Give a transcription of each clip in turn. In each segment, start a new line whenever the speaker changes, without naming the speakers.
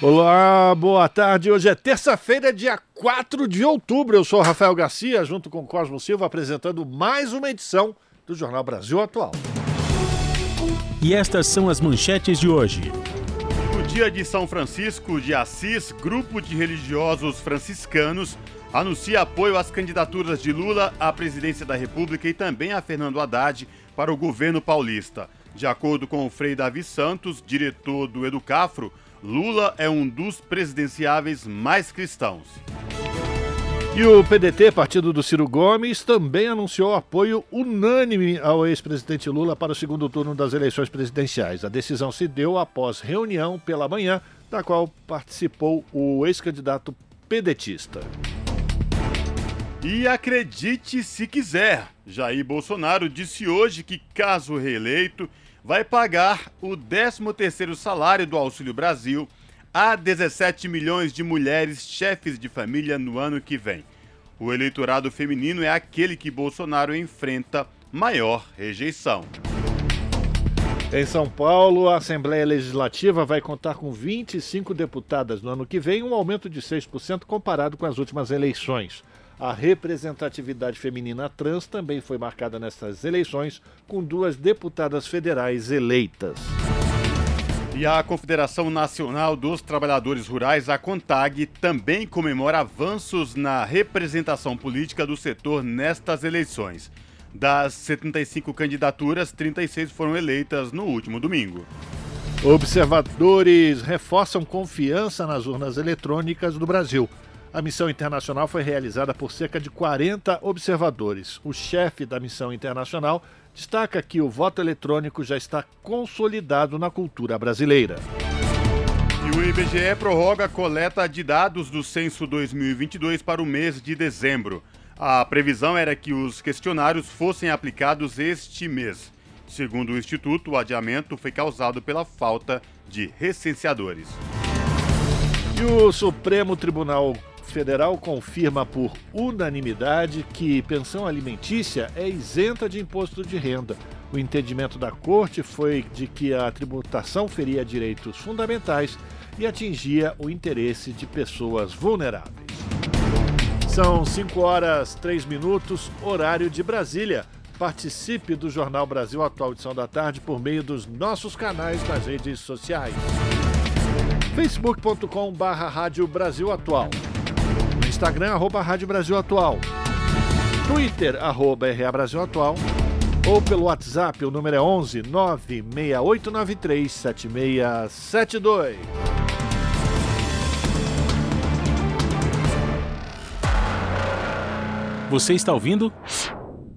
Olá, boa tarde. Hoje é terça-feira, dia 4 de outubro. Eu sou Rafael Garcia, junto com Cosmo Silva, apresentando mais uma edição do Jornal Brasil Atual.
E estas são as manchetes de hoje.
No dia de São Francisco de Assis, grupo de religiosos franciscanos anuncia apoio às candidaturas de Lula à presidência da República e também a Fernando Haddad para o governo paulista. De acordo com o Frei Davi Santos, diretor do Educafro, Lula é um dos presidenciáveis mais cristãos.
E o PDT, partido do Ciro Gomes, também anunciou apoio unânime ao ex-presidente Lula para o segundo turno das eleições presidenciais. A decisão se deu após reunião pela manhã, da qual participou o ex-candidato pedetista.
E acredite se quiser, Jair Bolsonaro disse hoje que, caso reeleito, vai pagar o 13º salário do Auxílio Brasil a 17 milhões de mulheres chefes de família no ano que vem. O eleitorado feminino é aquele que Bolsonaro enfrenta maior rejeição.
Em São Paulo, a Assembleia Legislativa vai contar com 25 deputadas no ano que vem, um aumento de 6% comparado com as últimas eleições. A representatividade feminina trans também foi marcada nessas eleições, com duas deputadas federais eleitas.
E a Confederação Nacional dos Trabalhadores Rurais, a CONTAG, também comemora avanços na representação política do setor nestas eleições. Das 75 candidaturas, 36 foram eleitas no último domingo.
Observadores reforçam confiança nas urnas eletrônicas do Brasil. A missão internacional foi realizada por cerca de 40 observadores. O chefe da missão internacional destaca que o voto eletrônico já está consolidado na cultura brasileira.
E o IBGE prorroga a coleta de dados do censo 2022 para o mês de dezembro. A previsão era que os questionários fossem aplicados este mês. Segundo o Instituto, o adiamento foi causado pela falta de recenseadores.
E o Supremo Tribunal Federal confirma por unanimidade que pensão alimentícia é isenta de imposto de renda. O entendimento da Corte foi de que a tributação feria direitos fundamentais e atingia o interesse de pessoas vulneráveis. São 5 horas 3 minutos, horário de Brasília. Participe do Jornal Brasil Atual Edição da Tarde por meio dos nossos canais nas redes sociais. facebook.com barra Rádio Brasil Atual Instagram, arroba Rádio Brasil Atual. Twitter, arroba RA Brasil Atual. Ou pelo WhatsApp, o número é 11 96893 7672.
Você está ouvindo?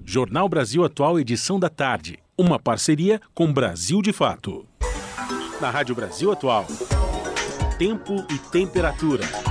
Jornal Brasil Atual, edição da tarde. Uma parceria com Brasil de Fato. Na Rádio Brasil Atual. Tempo e temperatura.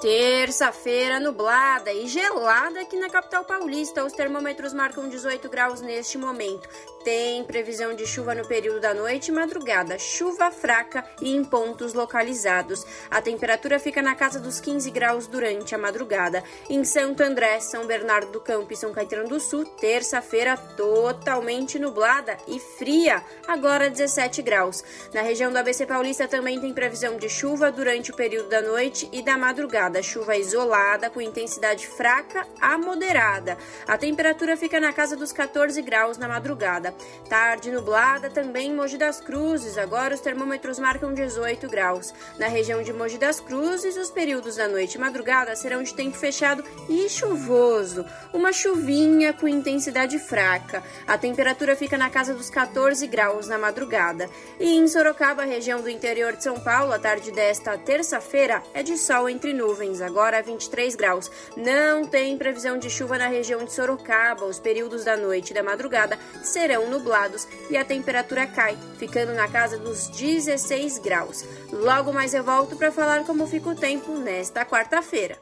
Terça-feira nublada e gelada aqui na capital paulista. Os termômetros marcam 18 graus neste momento. Tem previsão de chuva no período da noite e madrugada, chuva fraca e em pontos localizados. A temperatura fica na casa dos 15 graus durante a madrugada. Em Santo André, São Bernardo do Campo e São Caetano do Sul, terça-feira totalmente nublada e fria, agora 17 graus. Na região do ABC Paulista também tem previsão de chuva durante o período da noite e da madrugada. Chuva isolada com intensidade fraca a moderada. A temperatura fica na casa dos 14 graus na madrugada. Tarde nublada também em Mogi das Cruzes. Agora os termômetros marcam 18 graus. Na região de Mogi das Cruzes, os períodos da noite e madrugada serão de tempo fechado e chuvoso. Uma chuvinha com intensidade fraca. A temperatura fica na casa dos 14 graus na madrugada. E em Sorocaba, região do interior de São Paulo, a tarde desta terça-feira é de sol entre nuvens, agora 23 graus. Não tem previsão de chuva na região de Sorocaba. Os períodos da noite e da madrugada serão nublados e a temperatura cai, ficando na casa dos 16 graus. Logo mais eu volto para falar como fica o tempo nesta quarta-feira.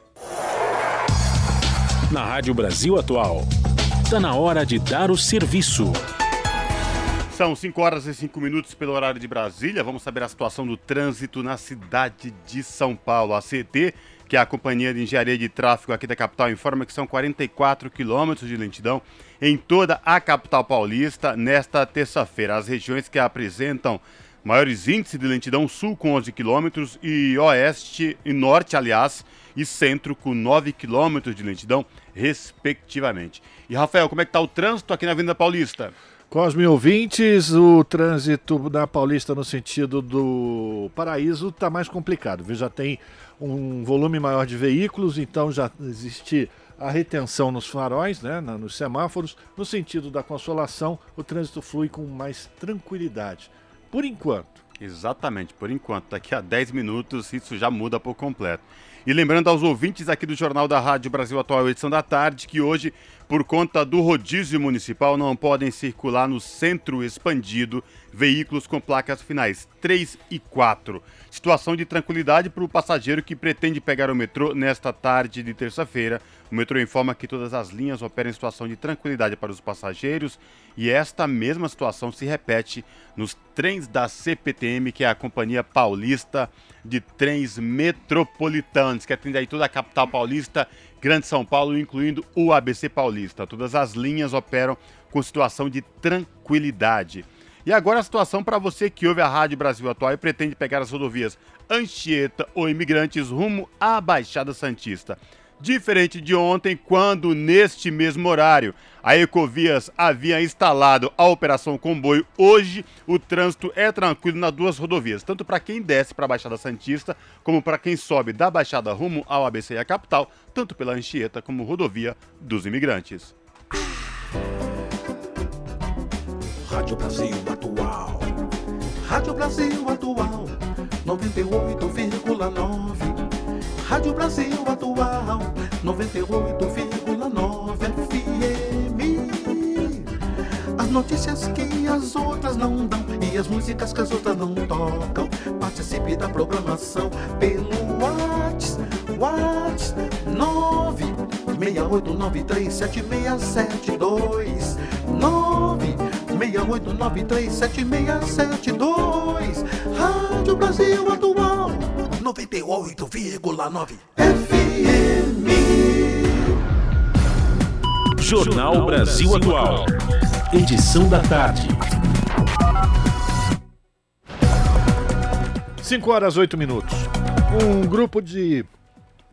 Na Rádio Brasil Atual, está na hora de dar o serviço.
São 5 horas e 5 minutos pelo horário de Brasília. Vamos saber a situação do trânsito na cidade de São Paulo. A CT, que a Companhia de Engenharia de Tráfego aqui da capital, informa que são 44 quilômetros de lentidão em toda a capital paulista nesta terça-feira. As regiões que apresentam maiores índices de lentidão, sul com 11 quilômetros e oeste e norte, aliás, e centro com 9 quilômetros de lentidão, respectivamente. E Rafael, como é que está o trânsito aqui na Avenida Paulista?
Cosme ouvintes, o trânsito na Paulista no sentido do Paraíso está mais complicado. Já tem um volume maior de veículos, então já existe a retenção nos faróis, né, nos semáforos. No sentido da consolação, o trânsito flui com mais tranquilidade. Por enquanto.
Exatamente, por enquanto. Daqui a 10 minutos isso já muda por completo. E lembrando aos ouvintes aqui do Jornal da Rádio Brasil Atual, edição da tarde, que hoje, por conta do rodízio municipal, não podem circular no centro expandido veículos com placas finais 3 e 4. Situação de tranquilidade para o passageiro que pretende pegar o metrô nesta tarde de terça-feira. O metrô informa que todas as linhas operam em situação de tranquilidade para os passageiros e esta mesma situação se repete nos trens da CPTM, que é a Companhia Paulista de Trens Metropolitanos, que atende aí toda a capital paulista, Grande São Paulo, incluindo o ABC Paulista. Todas as linhas operam com situação de tranquilidade. E agora a situação para você que ouve a Rádio Brasil Atual e pretende pegar as rodovias Anchieta ou Imigrantes rumo à Baixada Santista. Diferente de ontem, quando neste mesmo horário a Ecovias havia instalado a operação comboio, hoje o trânsito é tranquilo nas duas rodovias, tanto para quem desce para a Baixada Santista, como para quem sobe da Baixada rumo ao ABC e a capital, tanto pela Anchieta como rodovia dos imigrantes.
Rádio Brasil Atual. Rádio Brasil Atual 98,9 Rádio Brasil Atual 98,9 FM. As notícias que as outras não dão e as músicas que as outras não tocam. Participe da programação pelo WhatsApp, WhatsApp 968937672 968937672 Rádio Brasil Atual 98,9 FM.
Jornal Brasil Atual. Edição da tarde.
5 horas 8 minutos. Um grupo de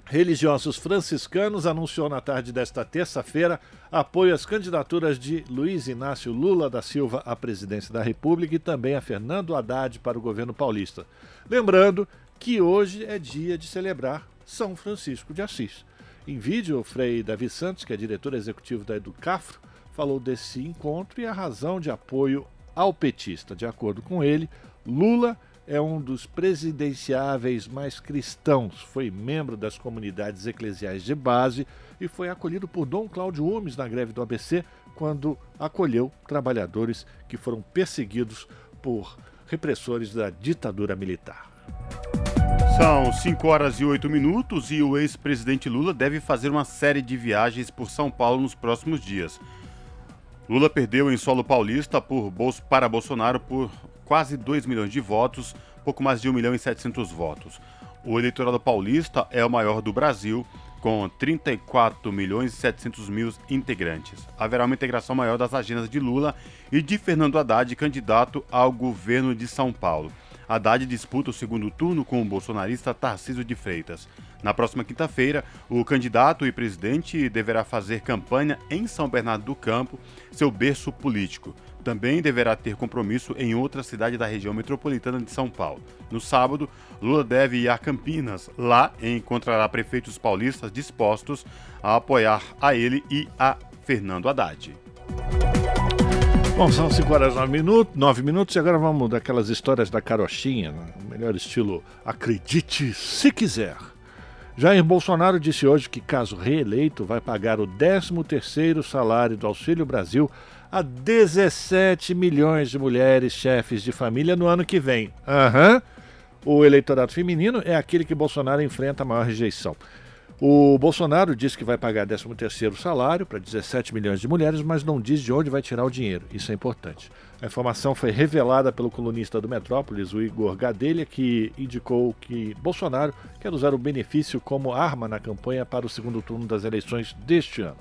religiosos franciscanos anunciou na tarde desta terça-feira apoio às candidaturas de Luiz Inácio Lula da Silva à presidência da República e também a Fernando Haddad para o governo paulista. Lembrando que hoje é dia de celebrar São Francisco de Assis. Em vídeo, o Frei Davi Santos, que é diretor executivo da Educafro, falou desse encontro e a razão de apoio ao petista. De acordo com ele, Lula é um dos presidenciáveis mais cristãos, foi membro das comunidades eclesiais de base e foi acolhido por Dom Cláudio Umes na greve do ABC, quando acolheu trabalhadores que foram perseguidos por repressores da ditadura militar.
São 5 horas e 8 minutos e o ex-presidente Lula deve fazer uma série de viagens por São Paulo nos próximos dias. Lula perdeu em solo paulista por, para Bolsonaro por quase 2 milhões de votos, pouco mais de 1 milhão e 700 votos. O eleitorado paulista é o maior do Brasil, com 34 milhões e 700 mil integrantes. Haverá uma integração maior das agendas de Lula e de Fernando Haddad, candidato ao governo de São Paulo. Haddad disputa o segundo turno com o bolsonarista Tarcísio de Freitas. Na próxima quinta-feira, o candidato e presidente deverá fazer campanha em São Bernardo do Campo, seu berço político. Também deverá ter compromisso em outra cidade da região metropolitana de São Paulo. No sábado, Lula deve ir a Campinas. Lá encontrará prefeitos paulistas dispostos a apoiar a ele e a Fernando Haddad.
Bom, são 5 horas 9 minutos, 9 minutos e agora vamos daquelas histórias da carochinha, né? melhor estilo acredite se quiser. Jair Bolsonaro disse hoje que, caso reeleito, vai pagar o 13º salário do Auxílio Brasil a 17 milhões de mulheres chefes de família no ano que vem. Aham. Uhum. O eleitorado feminino é aquele que Bolsonaro enfrenta a maior rejeição. O Bolsonaro diz que vai pagar 13º salário para 17 milhões de mulheres, mas não diz de onde vai tirar o dinheiro. Isso é importante. A informação foi revelada pelo colunista do Metrópolis, o Igor Gadelha, que indicou que Bolsonaro quer usar o benefício como arma na campanha para o segundo turno das eleições deste ano.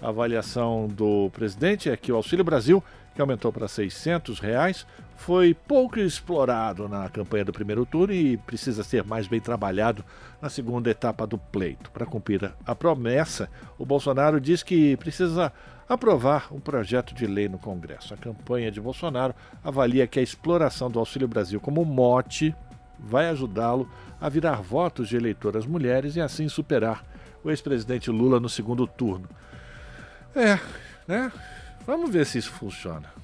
A avaliação do presidente é que o Auxílio Brasil, que aumentou para 600 reais, foi pouco explorado na campanha do primeiro turno e precisa ser mais bem trabalhado na segunda etapa do pleito. Para cumprir a promessa, o Bolsonaro diz que precisa aprovar um projeto de lei no Congresso. A campanha de Bolsonaro avalia que a exploração do Auxílio Brasil como mote vai ajudá-lo a virar votos de eleitoras mulheres e assim superar o ex-presidente Lula no segundo turno. É, né? Vamos ver se isso funciona.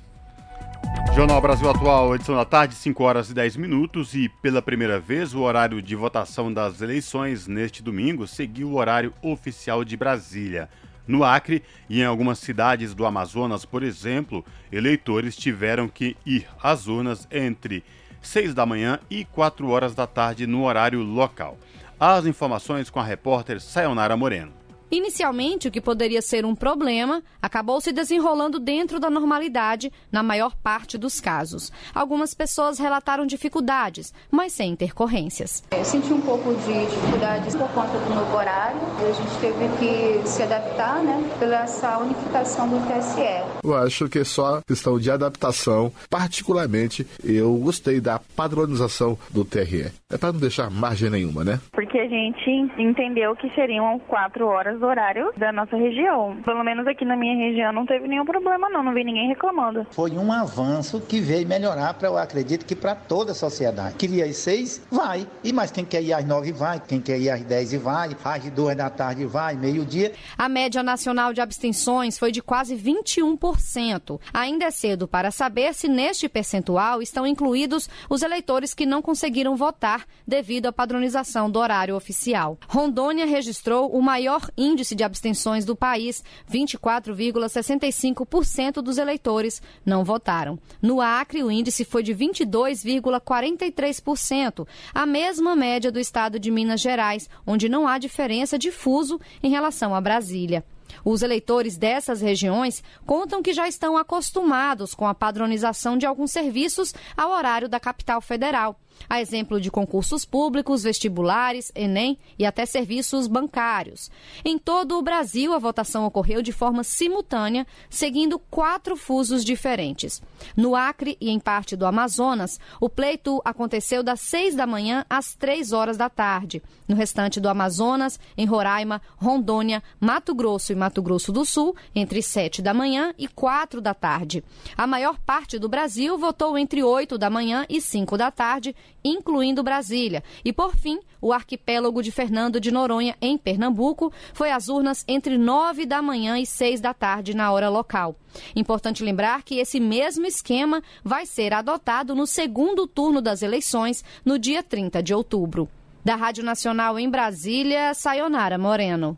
Jornal Brasil Atual, edição da tarde, 5 horas e 10 minutos. E pela primeira vez, o horário de votação das eleições neste domingo seguiu o horário oficial de Brasília. No Acre e em algumas cidades do Amazonas, por exemplo, eleitores tiveram que ir às urnas entre 6 da manhã e 4 horas da tarde no horário local. As informações com a repórter Sayonara Moreno.
Inicialmente, o que poderia ser um problema acabou se desenrolando dentro da normalidade na maior parte dos casos. Algumas pessoas relataram dificuldades, mas sem intercorrências.
Eu senti um pouco de dificuldades por conta do novo horário. A gente teve que se adaptar, né, pela essa unificação do TSE.
Eu acho que é só questão de adaptação. Particularmente, eu gostei da padronização do TRE. É para não deixar margem nenhuma, né?
Porque a gente entendeu que seriam quatro horas horário da nossa região. Pelo menos aqui na minha região não teve nenhum problema não, não vi ninguém reclamando.
Foi um avanço que veio melhorar para eu acredito que para toda a sociedade. Queria às seis, vai. E mais quem quer ir às nove vai, quem quer ir às dez e vai, às duas da tarde vai, meio-dia.
A média nacional de abstenções foi de quase 21%. Ainda é cedo para saber se neste percentual estão incluídos os eleitores que não conseguiram votar devido à padronização do horário oficial. Rondônia registrou o maior índice índice de abstenções do país, 24,65% dos eleitores não votaram. No Acre, o índice foi de 22,43%, a mesma média do estado de Minas Gerais, onde não há diferença de fuso em relação a Brasília. Os eleitores dessas regiões contam que já estão acostumados com a padronização de alguns serviços ao horário da capital federal a exemplo de concursos públicos, vestibulares, Enem e até serviços bancários. Em todo o Brasil, a votação ocorreu de forma simultânea, seguindo quatro fusos diferentes. No Acre e em parte do Amazonas, o pleito aconteceu das seis da manhã às três horas da tarde. No restante do Amazonas, em Roraima, Rondônia, Mato Grosso e Mato Grosso do Sul, entre sete da manhã e quatro da tarde. A maior parte do Brasil votou entre oito da manhã e cinco da tarde incluindo Brasília. E, por fim, o arquipélago de Fernando de Noronha, em Pernambuco, foi às urnas entre 9 da manhã e 6 da tarde, na hora local. Importante lembrar que esse mesmo esquema vai ser adotado no segundo turno das eleições, no dia 30 de outubro. Da Rádio Nacional em Brasília, Sayonara Moreno.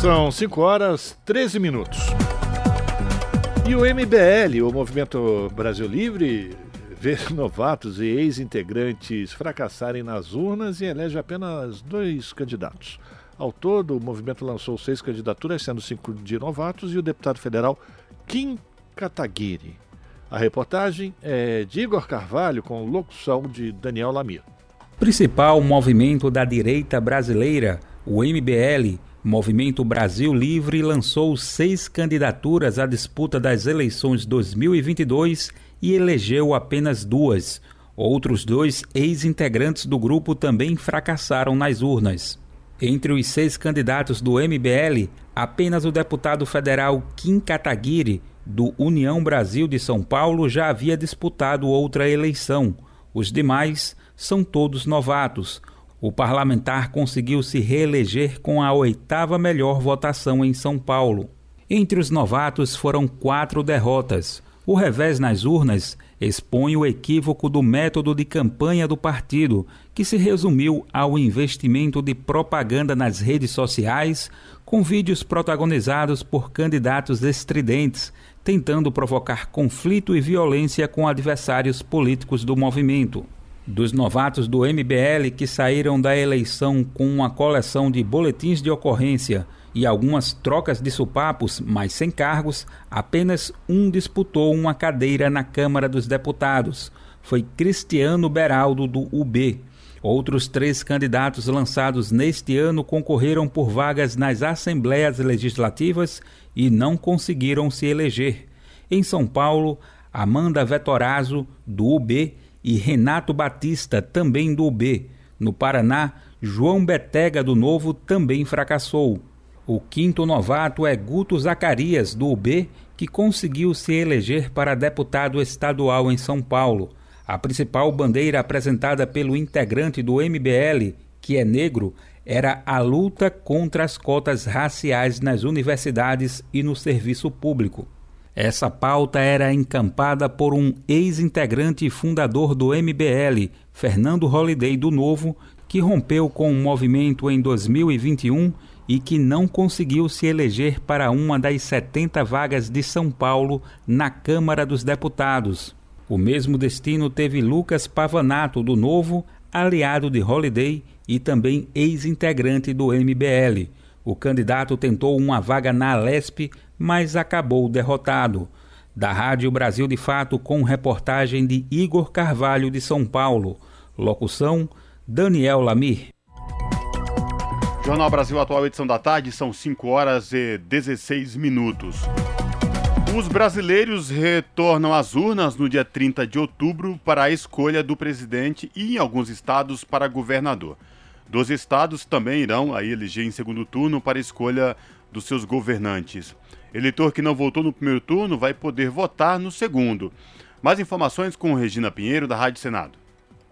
São 5 horas 13 minutos. E o MBL, o Movimento Brasil Livre, vê novatos e ex-integrantes fracassarem nas urnas e elege apenas dois candidatos. Ao todo, o movimento lançou seis candidaturas, sendo cinco de novatos, e o deputado federal Kim Kataguiri. A reportagem é de Igor Carvalho, com locução de Daniel Lamir.
Principal movimento da direita brasileira, o MBL, Movimento Brasil Livre lançou seis candidaturas à disputa das eleições 2022 e elegeu apenas duas. Outros dois ex-integrantes do grupo também fracassaram nas urnas. Entre os seis candidatos do MBL, apenas o deputado federal Kim Kataguiri, do União Brasil de São Paulo, já havia disputado outra eleição. Os demais são todos novatos o parlamentar conseguiu se reeleger com a oitava melhor votação em São Paulo. Entre os novatos foram quatro derrotas. O revés nas urnas expõe o equívoco do método de campanha do partido, que se resumiu ao investimento de propaganda nas redes sociais, com vídeos protagonizados por candidatos estridentes, tentando provocar conflito e violência com adversários políticos do movimento. Dos novatos do MBL que saíram da eleição com uma coleção de boletins de ocorrência e algumas trocas de supapos, mas sem cargos, apenas um disputou uma cadeira na Câmara dos Deputados. Foi Cristiano Beraldo, do UB. Outros três candidatos lançados neste ano concorreram por vagas nas Assembleias Legislativas e não conseguiram se eleger. Em São Paulo, Amanda Vetorazzo, do UB, e Renato Batista, também do UB. No Paraná, João Betega, do Novo, também fracassou. O quinto novato é Guto Zacarias, do UB, que conseguiu se eleger para deputado estadual em São Paulo. A principal bandeira apresentada pelo integrante do MBL, que é negro, era a luta contra as cotas raciais nas universidades e no serviço público. Essa pauta era encampada por um ex-integrante fundador do MBL, Fernando Holliday do Novo, que rompeu com o movimento em 2021 e que não conseguiu se eleger para uma das 70 vagas de São Paulo na Câmara dos Deputados. O mesmo destino teve Lucas Pavanato, do Novo, aliado de Holiday e também ex-integrante do MBL. O candidato tentou uma vaga na Alesp, mas acabou derrotado. Da Rádio Brasil de Fato, com reportagem de Igor Carvalho, de São Paulo. Locução: Daniel Lamir.
Jornal Brasil Atual, edição da tarde, são 5 horas e 16 minutos. Os brasileiros retornam às urnas no dia 30 de outubro para a escolha do presidente e, em alguns estados, para governador. Dois estados também irão aí eleger em segundo turno para escolha dos seus governantes. Eleitor que não votou no primeiro turno vai poder votar no segundo. Mais informações com Regina Pinheiro, da Rádio Senado.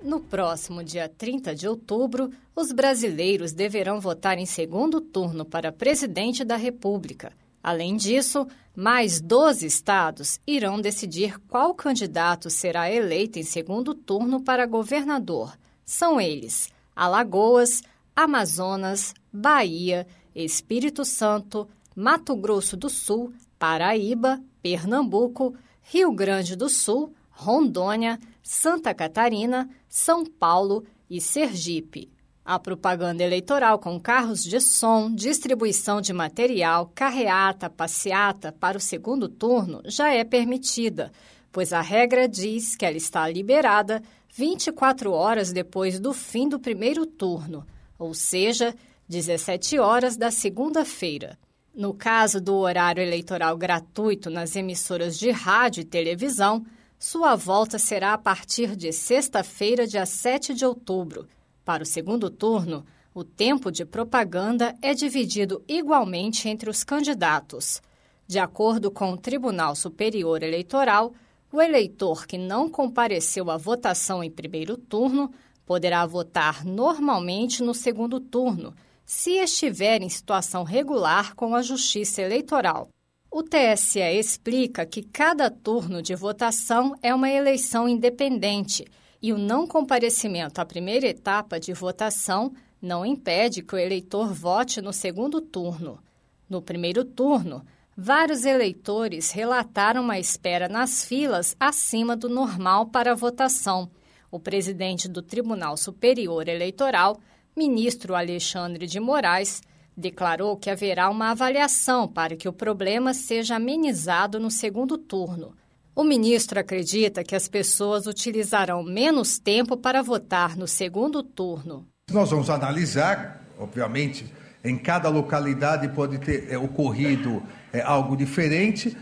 No próximo dia 30 de outubro, os brasileiros deverão votar em segundo turno para presidente da República. Além disso, mais 12 estados irão decidir qual candidato será eleito em segundo turno para governador. São eles: Alagoas, Amazonas, Bahia, Espírito Santo, Mato Grosso do Sul, Paraíba, Pernambuco, Rio Grande do Sul, Rondônia, Santa Catarina, São Paulo e Sergipe. A propaganda eleitoral com carros de som, distribuição de material, carreata, passeata para o segundo turno já é permitida, pois a regra diz que ela está liberada 24 horas depois do fim do primeiro turno, ou seja, 17 horas da segunda-feira. No caso do horário eleitoral gratuito nas emissoras de rádio e televisão, sua volta será a partir de sexta-feira, dia 7 de outubro. Para o segundo turno, o tempo de propaganda é dividido igualmente entre os candidatos. De acordo com o Tribunal Superior Eleitoral, o eleitor que não compareceu à votação em primeiro turno poderá votar normalmente no segundo turno, se estiver em situação regular com a Justiça Eleitoral. O TSE explica que cada turno de votação é uma eleição independente e o não comparecimento à primeira etapa de votação não impede que o eleitor vote no segundo turno. No primeiro turno, vários eleitores relataram uma espera nas filas acima do normal para a votação. O presidente do Tribunal Superior Eleitoral, ministro Alexandre de Moraes, declarou que haverá uma avaliação para que o problema seja amenizado no segundo turno. O ministro acredita que as pessoas utilizarão menos tempo para votar no segundo turno.
Nós vamos analisar, obviamente, em cada localidade pode ter é, ocorrido é, algo diferente.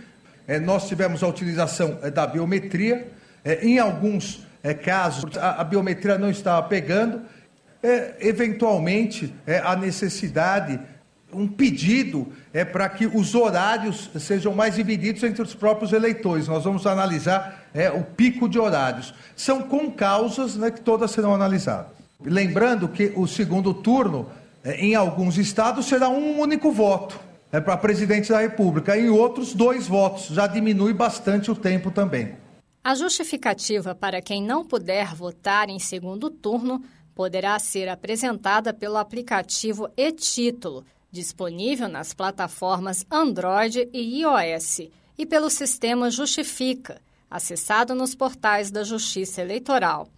É, nós tivemos a utilização é, da biometria. É, em alguns é, casos, a, a, biometria não estava pegando eventualmente, a necessidade, um pedido é para que os horários sejam mais divididos entre os próprios eleitores. Nós vamos analisar o pico de horários. São com causas né, que todas serão analisadas. Lembrando que o segundo turno, em alguns estados, será um único voto é, para presidente da República, em outros, dois votos. Já diminui bastante o tempo também.
A justificativa para quem não puder votar em segundo turno poderá ser apresentada pelo aplicativo e-Título, disponível nas plataformas Android e iOS, e pelo sistema Justifica, acessado nos portais da Justiça Eleitoral.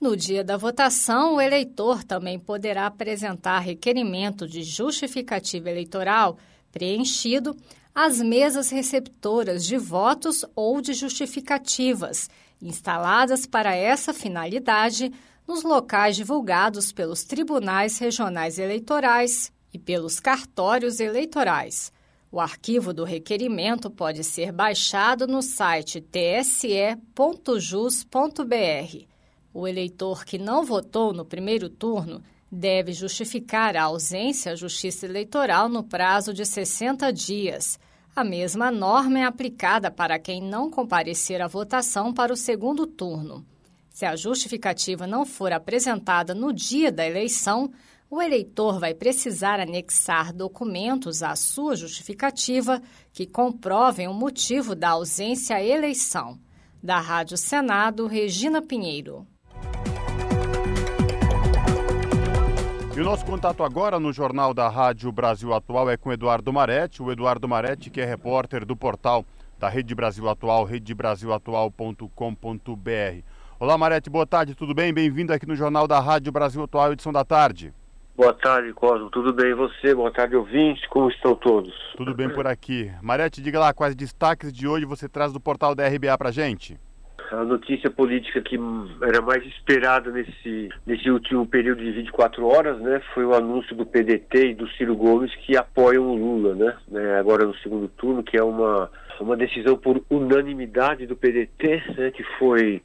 No dia da votação, o eleitor também poderá apresentar requerimento de justificativa eleitoral preenchido às mesas receptoras de votos ou de justificativas, instaladas para essa finalidade nos locais divulgados pelos tribunais regionais eleitorais e pelos cartórios eleitorais. O arquivo do requerimento pode ser baixado no site tse.jus.br. O eleitor que não votou no primeiro turno deve justificar a ausência à Justiça Eleitoral no prazo de 60 dias. A mesma norma é aplicada para quem não comparecer à votação para o segundo turno. Se a justificativa não for apresentada no dia da eleição, o eleitor vai precisar anexar documentos à sua justificativa que comprovem o motivo da ausência à eleição. Da Rádio Senado, Regina Pinheiro.
E o nosso contato agora no Jornal da Rádio Brasil Atual é com Eduardo Maretti. O Eduardo Maretti, que é repórter do portal da Rede Brasil Atual, redebrasilatual.com.br. Olá, Maretti, boa tarde, tudo bem? Bem-vindo aqui no Jornal da Rádio Brasil Atual, edição da tarde.
Boa tarde, Cosmo. Tudo bem? E você? Boa tarde, ouvintes. Como estão todos?
Tudo bem por aqui. Marete, diga lá quais destaques de hoje você traz do portal da RBA pra gente
a notícia política que era mais esperada nesse, nesse último período de 24 horas, né, foi o anúncio do PDT e do Ciro Gomes que apoiam o Lula, né, né agora no segundo turno, que é uma, uma decisão por unanimidade do PDT, né, que foi,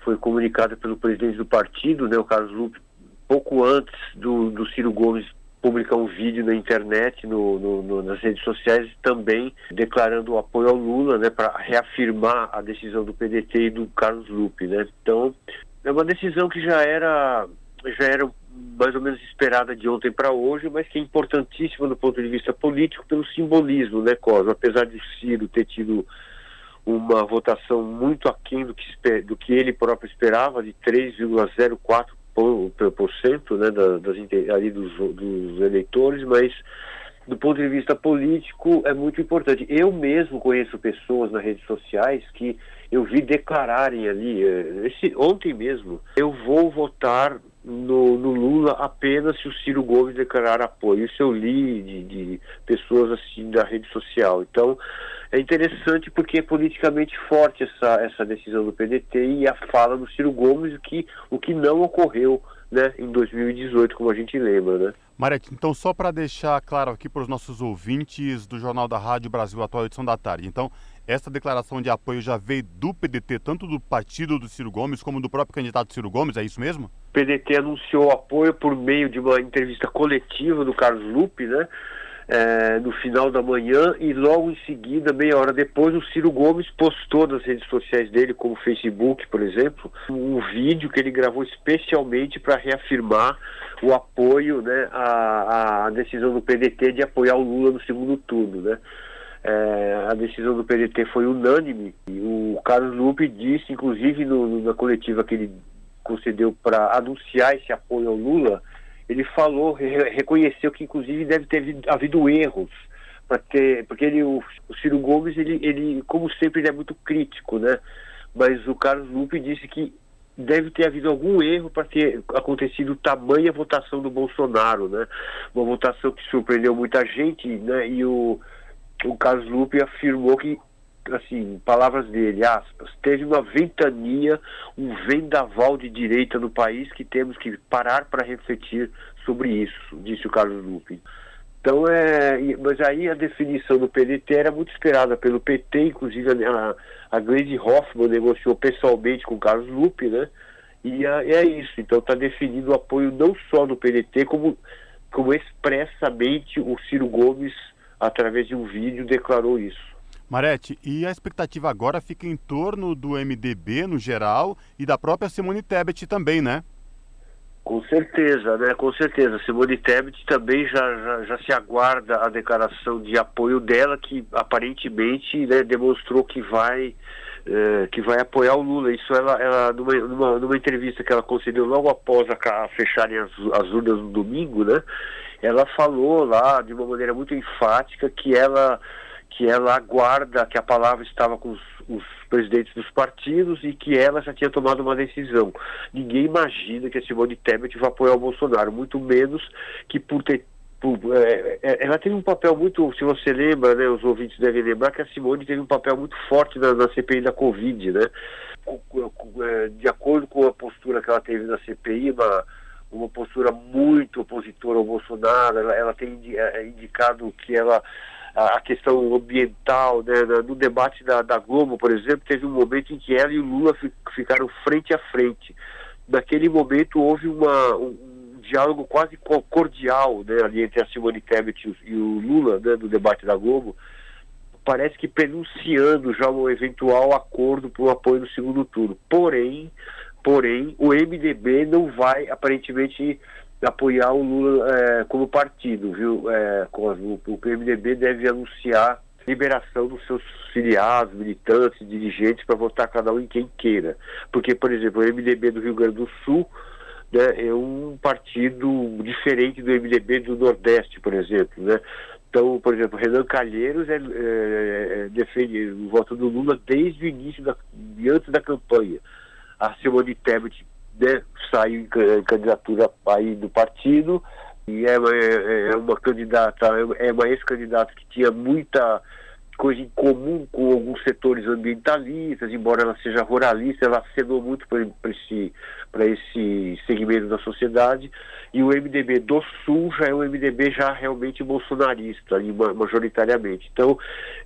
foi comunicada pelo presidente do partido, né, o Carlos Lupe, pouco antes do, do Ciro Gomes publicar um vídeo na internet, no, no, no, nas redes sociais, também declarando o apoio ao Lula, né, para reafirmar a decisão do PDT e do Carlos Lupe, né. Então, é uma decisão que já era já era mais ou menos esperada de ontem para hoje, mas que é importantíssima do ponto de vista político pelo simbolismo, né, Cosmo? Apesar de Ciro ter tido uma votação muito aquém do que, do que ele próprio esperava, de 3,04 por, cento né, das, ali dos, dos eleitores, mas do ponto de vista político é muito importante. Eu mesmo conheço pessoas nas redes sociais que eu vi declararem ali, eh, esse, ontem mesmo, eu vou votar no, no, Lula apenas se o Ciro Gomes declarar apoio. Isso eu li de, de pessoas assim da rede social. Então, é interessante porque é politicamente forte essa, essa decisão do PDT e a fala do Ciro Gomes, o que, o que não ocorreu né, em 2018, como a gente lembra. Né?
Marete, então só para deixar claro aqui para os nossos ouvintes do Jornal da Rádio Brasil Atual, edição da tarde. Então, essa declaração de apoio já veio do PDT, tanto do partido do Ciro Gomes como do próprio candidato Ciro Gomes, é isso mesmo?
O PDT anunciou apoio por meio de uma entrevista coletiva do Carlos Lupe, né? é, no final da manhã e logo em seguida, meia hora depois, o Ciro Gomes postou nas redes sociais dele, como Facebook, por exemplo, um vídeo que ele gravou especialmente para reafirmar o apoio, né, à, à decisão do PDT de apoiar o Lula no segundo turno, né. É, a decisão do PDT foi unânime. E o Carlos Lupe disse, inclusive no, na coletiva que ele concedeu para anunciar esse apoio ao Lula, ele falou, reconheceu que inclusive deve ter havido erros para ter, porque ele, o, o, Ciro Gomes, ele, ele, como sempre, ele é muito crítico, né? Mas o Carlos Lupe disse que deve ter havido algum erro para ter acontecido tamanha votação do Bolsonaro, né? Uma votação que surpreendeu muita gente, né? E o, o Carlos Lupe afirmou que assim, palavras dele, aspas, teve uma ventania, um vendaval de direita no país que temos que parar para refletir sobre isso, disse o Carlos Lupe. Então, é, mas aí a definição do PDT era muito esperada pelo PT, inclusive a, a Gleisi Hoffmann negociou pessoalmente com o Carlos Lupe, né? E é, é isso, então está definido o apoio não só do PDT, como, como expressamente o Ciro Gomes, através de um vídeo, declarou isso.
Marete, e a expectativa agora fica em torno do MDB no geral e da própria Simone Tebet também, né?
Com certeza, né? Com certeza. Simone Tebet também já, já, já, se aguarda a declaração de apoio dela, que aparentemente né, demonstrou que vai é, que vai apoiar o Lula. Isso ela, ela numa, numa, numa, entrevista que ela concedeu logo após a, a fecharem as, as urnas no domingo, né? Ela falou lá de uma maneira muito enfática que ela que ela aguarda que a palavra estava com os, os, presidentes dos partidos e que ela já tinha tomado uma decisão. Ninguém imagina que a Simone Tebet vai apoiar o Bolsonaro, muito menos que por ter é, é, ela teve um papel muito, se você lembra, né, os ouvintes devem lembrar que a Simone teve um papel muito forte na, na CPI da Covid, né? É, de acordo com a postura que ela teve na CPI, uma, uma postura muito opositora ao Bolsonaro, ela, ela tem indicado que ela a questão ambiental, né, no debate da, da Globo, por exemplo, teve um momento em que ela e o Lula ficaram frente a frente. Naquele momento houve uma, um, diálogo quase cordial né, ali entre a Simone Tebet e o Lula, né, no debate da Globo, parece que pronunciando já um eventual acordo para o apoio no segundo turno. Porém, porém, o MDB não vai aparentemente apoiar o Lula é, como partido, viu? É, o, o MDB deve anunciar liberação dos seus filiados, militantes, dirigentes para votar cada um em quem queira. Porque, por exemplo, o MDB do Rio Grande do Sul né, é um partido diferente do MDB do Nordeste, por exemplo, né? Então, por exemplo, Renan Calheiros é, é, é, defende o voto do Lula desde o início, da, antes da campanha. A Simone Tebet saiu em candidatura aí do partido e é, é, é uma candidata, é uma ex-candidata que tinha muita coisa em comum com alguns setores ambientalistas, embora ela seja ruralista, ela acenou muito para esse, esse segmento da sociedade, e o MDB do Sul já é um MDB já realmente bolsonarista, majoritariamente. Então,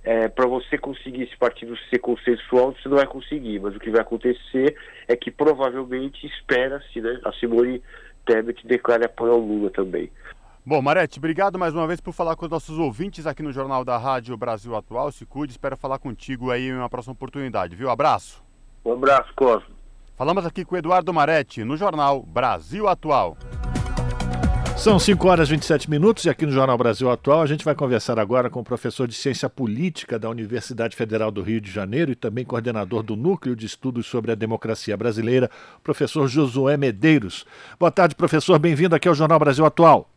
é, para você conseguir esse partido ser consensual, você não vai conseguir, mas o que vai acontecer é que provavelmente espera-se, né, a Simone Tebet declare apoio ao Lula também.
Bom, Marete, obrigado mais uma vez por falar com os nossos ouvintes aqui no Jornal da Rádio Brasil Atual. Se cuide, espero falar contigo aí em uma próxima oportunidade, viu? Abraço.
Um abraço, Cosmo.
Falamos aqui com o Eduardo Marete no Jornal Brasil Atual.
São 5 horas e 27 minutos e aqui no Jornal Brasil Atual a gente vai conversar agora com o professor de Ciência Política da Universidade Federal do Rio de Janeiro e também coordenador do Núcleo de Estudos sobre a Democracia Brasileira, professor Josué Medeiros. Boa tarde, professor. Bem-vindo aqui ao Jornal Brasil Atual.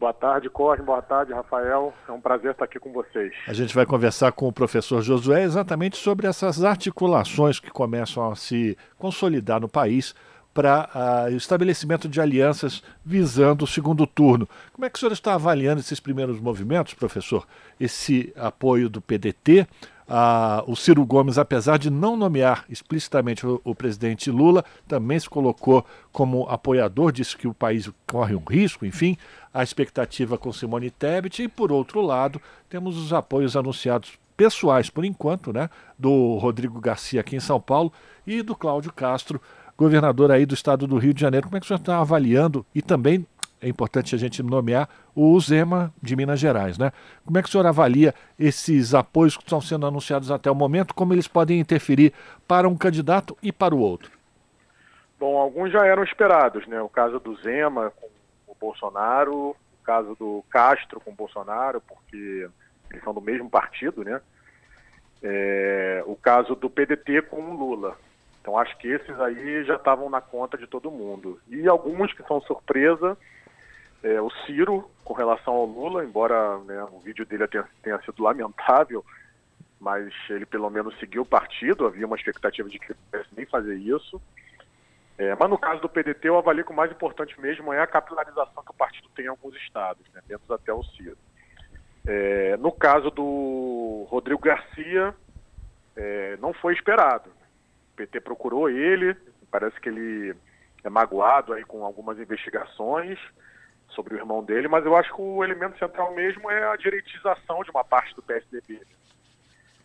Boa tarde, Cosme. Boa tarde, Rafael. É um prazer estar aqui com vocês.
A gente vai conversar com o professor Josué exatamente sobre essas articulações que começam a se consolidar no país para uh, o estabelecimento de alianças visando o segundo turno. Como é que o senhor está avaliando esses primeiros movimentos, professor? Esse apoio do PDT, ah, o Ciro Gomes, apesar de não nomear explicitamente o, o, presidente Lula, também se colocou como apoiador, disse que o país corre um risco, enfim, a expectativa com Simone Tebet. E, por outro lado, temos os apoios anunciados pessoais, por enquanto, né, do Rodrigo Garcia aqui em São Paulo e do Cláudio Castro, governador aí do estado do Rio de Janeiro. Como é que o senhor está avaliando e também é importante a gente nomear o Zema de Minas Gerais, né? Como é que o senhor avalia esses apoios que estão sendo anunciados até o momento, como eles podem interferir para um candidato e para o outro?
Bom, alguns já eram esperados, né? O caso do Zema com o Bolsonaro, o caso do Castro com o Bolsonaro, porque eles são do mesmo partido, né? É, o caso do PDT com o Lula. Então acho que esses aí já estavam na conta de todo mundo. E alguns que são surpresa, é, o Ciro com relação ao Lula, embora né, o vídeo dele tenha, tenha, sido lamentável, mas ele pelo menos seguiu o partido, havia uma expectativa de que ele pudesse nem fazer isso. É, mas no caso do PDT, eu avalio que o mais importante mesmo é a capilarização que o partido tem em alguns estados, né, menos até o Ciro. É, no caso do Rodrigo Garcia, é, não foi esperado. O PT procurou ele, parece que ele é magoado aí com algumas investigações, sobre o irmão dele, mas eu acho que o elemento central mesmo é a direitização de uma parte do PSDB.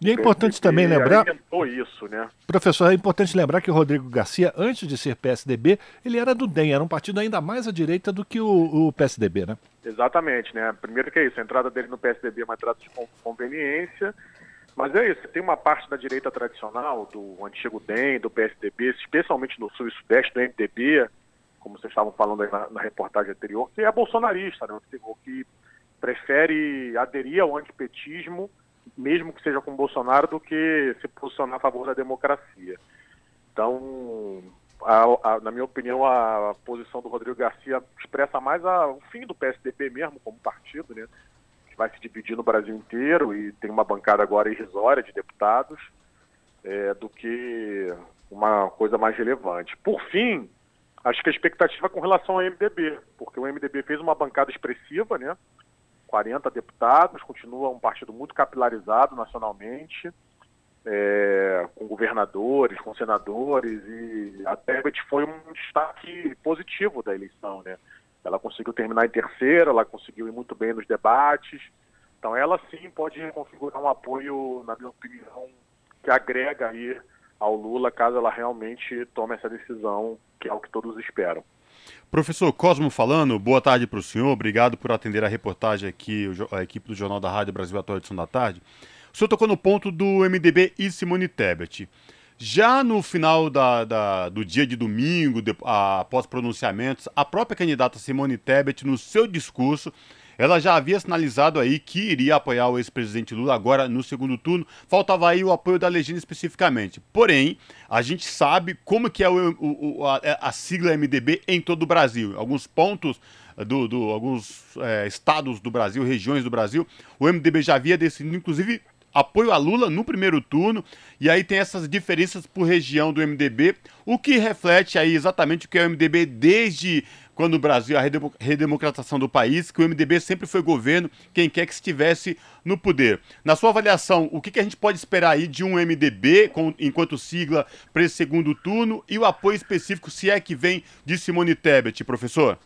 E é importante também lembrar.
isso, né?
Professor, é importante lembrar que o Rodrigo Garcia, antes de ser PSDB, ele era do DEM, era um partido ainda mais à direita do que o, o PSDB, né?
Exatamente, né? Primeiro que é isso, a entrada dele no PSDB é uma entrada de conveniência, mas é isso, tem uma parte da direita tradicional, do antigo DEM, do PSDB, especialmente no sul e sudeste do MDB, como vocês estavam falando aí na, na reportagem anterior, que é bolsonarista, né? que prefere aderir ao antipetismo mesmo que seja com Bolsonaro, do que se posicionar a favor da democracia. Então, a, a, na minha opinião, a, a, posição do Rodrigo Garcia expressa mais o fim do PSDB mesmo como partido, né? Que vai se dividir no Brasil inteiro e tem uma bancada agora irrisória de deputados, é, do que uma coisa mais relevante. Por fim, acho que a expectativa é com relação ao MDB, porque o MDB fez uma bancada expressiva, né? 40 deputados, continua um partido muito capilarizado nacionalmente, é, com governadores, com senadores, e a Tebet foi um destaque positivo da eleição, né? Ela conseguiu terminar em terceira, ela conseguiu ir muito bem nos debates, então ela sim pode configurar um apoio, na minha opinião, que agrega aí ao Lula caso ela realmente tome essa decisão, que é o que todos esperam.
Professor Cosmo falando, boa tarde para o senhor, obrigado por atender a reportagem aqui, a equipe do Jornal da Rádio Brasil Atual Edição da Tarde. O senhor tocou no ponto do MDB e Simone Tebet. Já no final da, da, do dia de domingo, de, após pronunciamentos, a própria candidata Simone Tebet, no seu discurso, ela já havia sinalizado aí que iria apoiar o ex-presidente Lula agora no segundo turno. Faltava aí o apoio da legenda especificamente. Porém, a gente sabe como que é o, o, a, a, sigla MDB em todo o Brasil. Alguns pontos do, do alguns é, estados do Brasil, regiões do Brasil, o MDB já havia decidido, inclusive, apoio a Lula no primeiro turno, e aí tem essas diferenças por região do MDB, o que reflete aí exatamente o que é o MDB desde quando o Brasil, a redemocratização do país, que o MDB sempre foi governo, quem quer que estivesse no poder. Na sua avaliação, o que, a gente pode esperar aí de um MDB, com, enquanto sigla para esse segundo turno, e o apoio específico, se é que vem, de Simone Tebet, professor?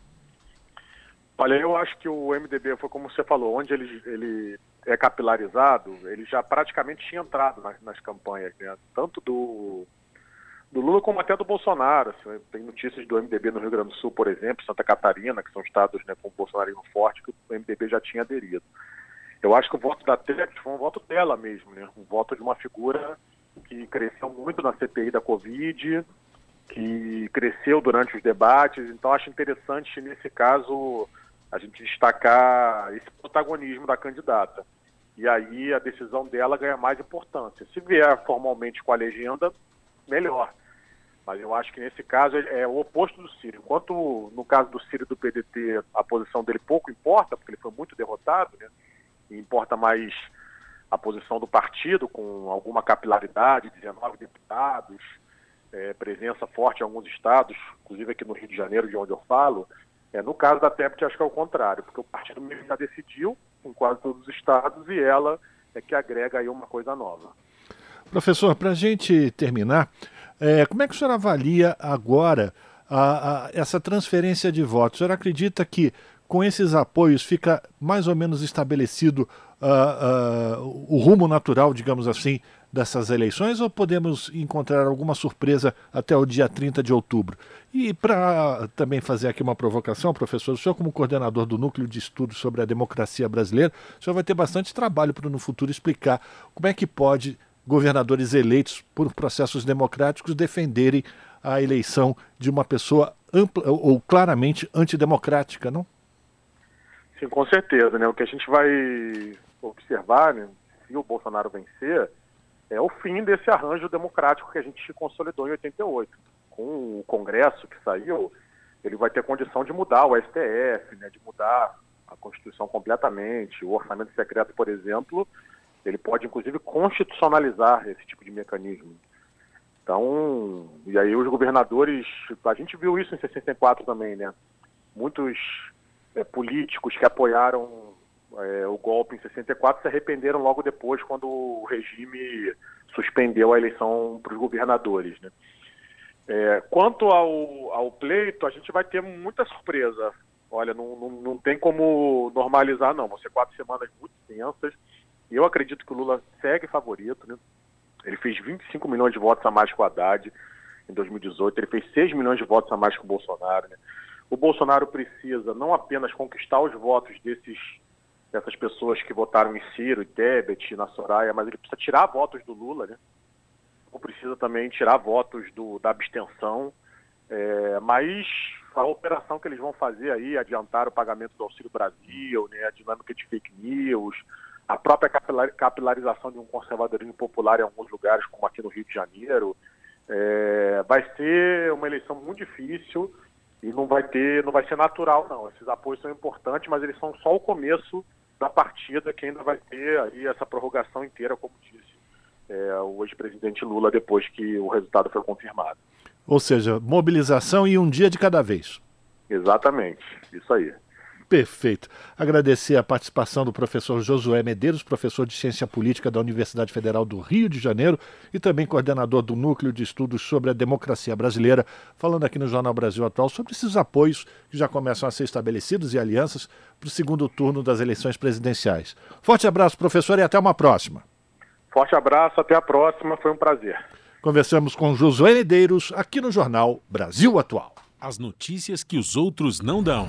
Olha, eu acho que o MDB foi como você falou, onde ele, ele é capilarizado, ele já praticamente tinha entrado nas, nas campanhas, né? tanto do do Lula como até do Bolsonaro. Assim, tem notícias do MDB no Rio Grande do Sul, por exemplo, Santa Catarina, que são estados né, com o bolsonarismo forte, que o MDB já tinha aderido. Eu acho que o voto da Tebet foi um voto dela mesmo, né? um voto de uma figura que cresceu muito na CPI da Covid, que cresceu durante os debates, então acho interessante, nesse caso, a gente destacar esse protagonismo da candidata. E aí a decisão dela ganha mais importância. Se vier formalmente com a legenda, melhor. Mas eu acho que nesse caso é o oposto do Ciro. Enquanto no caso do Ciro do PDT a posição dele pouco importa, porque ele foi muito derrotado, né? E importa mais a posição do partido, com alguma capilaridade, 19 deputados, é, presença forte em alguns estados, inclusive aqui no Rio de Janeiro, de onde eu falo. É, no caso da TEPT, acho que é o contrário, porque o partido mesmo já decidiu em quase todos os estados e ela é que agrega aí uma coisa nova.
Professor, para a gente terminar, é, como é que o senhor avalia agora a, a, essa transferência de votos? O senhor acredita que com esses apoios fica mais ou menos estabelecido uh, uh, o rumo natural, digamos assim, dessas eleições ou podemos encontrar alguma surpresa até o dia 30 de outubro? E para também fazer aqui uma provocação, professor, o senhor, como coordenador do Núcleo de Estudos sobre a Democracia Brasileira, o senhor vai ter bastante trabalho para no futuro explicar como é que pode governadores eleitos por processos democráticos defenderem a eleição de uma pessoa ampla ou claramente antidemocrática, não?
Sim, com certeza, né? O que a gente vai observar, né, se o Bolsonaro vencer, é o fim desse arranjo democrático que a gente consolidou em 88. Com o Congresso que saiu, ele vai ter condição de mudar o STF, né, de mudar a Constituição completamente. O orçamento secreto, por exemplo, ele pode, inclusive, constitucionalizar esse tipo de mecanismo. Então, e aí os governadores, a gente viu isso em 64 também, né? Muitos é, políticos que apoiaram é, o golpe em 64 se arrependeram logo depois, quando o regime suspendeu a eleição para os governadores, né? É, quanto ao, ao pleito, a gente vai ter muita surpresa. Olha, não, não, não tem como normalizar, não. Vão ser quatro semanas muito tensas eu acredito que o Lula segue favorito, né? Ele fez 25 milhões de votos a mais que o Haddad em 2018, ele fez 6 milhões de votos a mais que o Bolsonaro, né? O Bolsonaro precisa não apenas conquistar os votos desses dessas pessoas que votaram em Ciro, e Tebet, na Soraya, mas ele precisa tirar votos do Lula, né? Ou precisa também tirar votos do, da abstenção. É, mas a operação que eles vão fazer aí, adiantar o pagamento do Auxílio Brasil, né, a dinâmica de fake news, a própria capilarização de um conservadorismo popular em alguns lugares, como aqui no Rio de Janeiro. É, vai ser uma eleição muito difícil e não vai ter, não vai ser natural não. Esses apoios são importantes, mas eles são só o começo da partida que ainda vai ter aí essa prorrogação inteira, como disse é, o ex-presidente Lula depois que o resultado foi confirmado.
Ou seja, mobilização e um dia de cada vez.
Exatamente, isso aí.
Perfeito. Agradecer a participação do professor Josué Medeiros, professor de Ciência Política da Universidade Federal do Rio de Janeiro e também coordenador do Núcleo de Estudos sobre a Democracia Brasileira, falando aqui no Jornal Brasil Atual sobre esses apoios que já começam a ser estabelecidos e alianças para o segundo turno das eleições presidenciais. Forte abraço, professor, e até uma próxima.
Forte abraço, até a próxima, foi um prazer.
Conversamos com Josué Medeiros aqui no Jornal Brasil Atual.
As notícias que os outros não dão.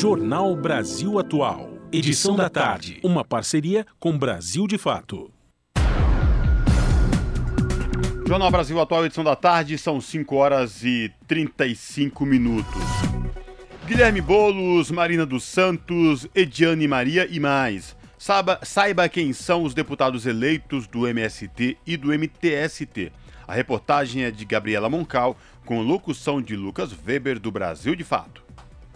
Jornal Brasil Atual. Edição da tarde. Uma parceria com Brasil de Fato.
Jornal Brasil Atual, edição da tarde, são 5 horas e 35 minutos. Guilherme Bolos, Marina dos Santos, Ediane Maria e mais. Saiba, saiba quem são os deputados eleitos do MST e do MTST. A reportagem é de Gabriela Moncal, com locução de Lucas Weber, do Brasil de Fato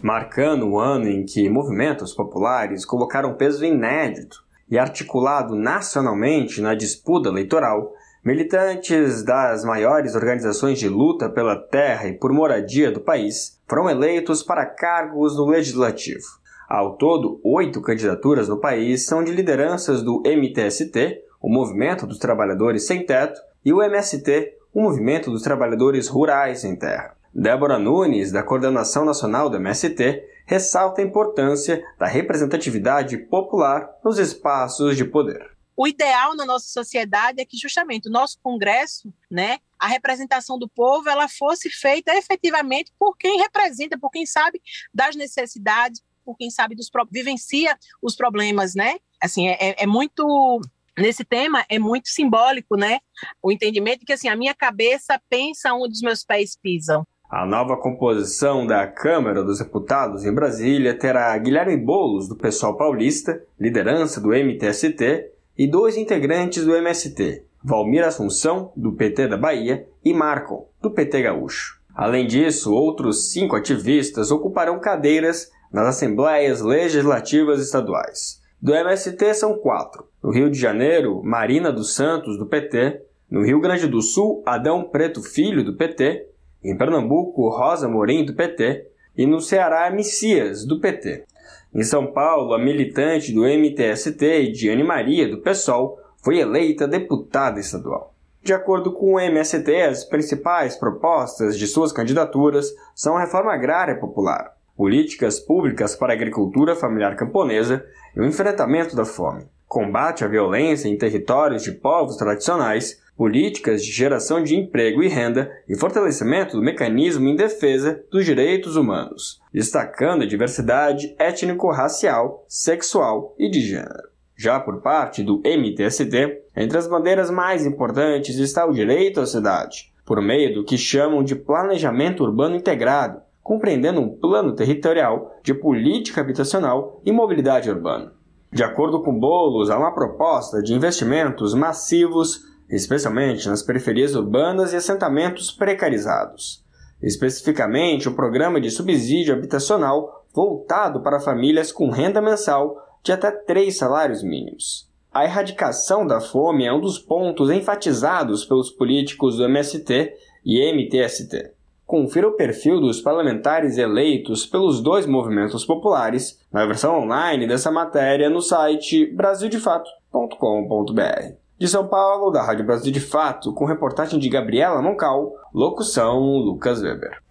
marcando o ano em que movimentos populares colocaram peso inédito e articulado nacionalmente na disputa eleitoral, militantes das maiores organizações de luta pela terra e por moradia do país foram eleitos para cargos no legislativo. Ao todo, oito candidaturas no país são de lideranças do MTST, o Movimento dos Trabalhadores Sem Teto, e o MST, o Movimento dos Trabalhadores Rurais Sem Terra. Débora Nunes, da Coordenação Nacional do MST, ressalta a importância da representatividade popular nos espaços de poder.
O ideal na nossa sociedade é que justamente o nosso Congresso, né, a representação do povo, ela fosse feita efetivamente por quem representa, por quem sabe das necessidades, por quem sabe dos vivencia os problemas, né? Assim, é, é, é muito nesse tema é muito simbólico, né? O entendimento que assim a minha cabeça pensa onde os meus pés pisam.
A nova composição da Câmara dos Deputados em Brasília terá Guilherme Boulos, do Pessoal Paulista, liderança do MTST, e dois integrantes do MST, Valmir Assunção, do PT da Bahia, e Marco, do PT Gaúcho. Além disso, outros cinco ativistas ocuparão cadeiras nas Assembleias Legislativas Estaduais. Do MST são quatro. No Rio de Janeiro, Marina dos Santos, do PT. No Rio Grande do Sul, Adão Preto Filho, do PT. Em Pernambuco, Rosa Morim, do PT, e no Ceará, Messias, do PT. Em São Paulo, a militante do MTST, Diane Maria, do PSOL, foi eleita deputada estadual. De acordo com o MST, as principais propostas de suas candidaturas são a reforma agrária popular, políticas públicas para a agricultura familiar camponesa e o enfrentamento da fome, combate à violência em territórios de povos tradicionais políticas de geração de emprego e renda e fortalecimento do mecanismo em defesa dos direitos humanos, destacando a diversidade étnico-racial, sexual e de gênero. Já por parte do MTST, entre as bandeiras mais importantes está o direito à cidade, por meio do que chamam de planejamento urbano integrado, compreendendo um plano territorial de política habitacional e mobilidade urbana. De acordo com Bolos, há uma proposta de investimentos massivos especialmente nas periferias urbanas e assentamentos precarizados. Especificamente, o programa de subsídio habitacional voltado para famílias com renda mensal de até três salários mínimos. A erradicação da fome é um dos pontos enfatizados pelos políticos do MST e MTST. Confira o perfil dos parlamentares eleitos pelos dois movimentos populares na versão online dessa matéria no site brasildefato.com.br. De São Paulo, da Rádio Brasil de Fato, com reportagem de Gabriela Moncal, locução Lucas Weber.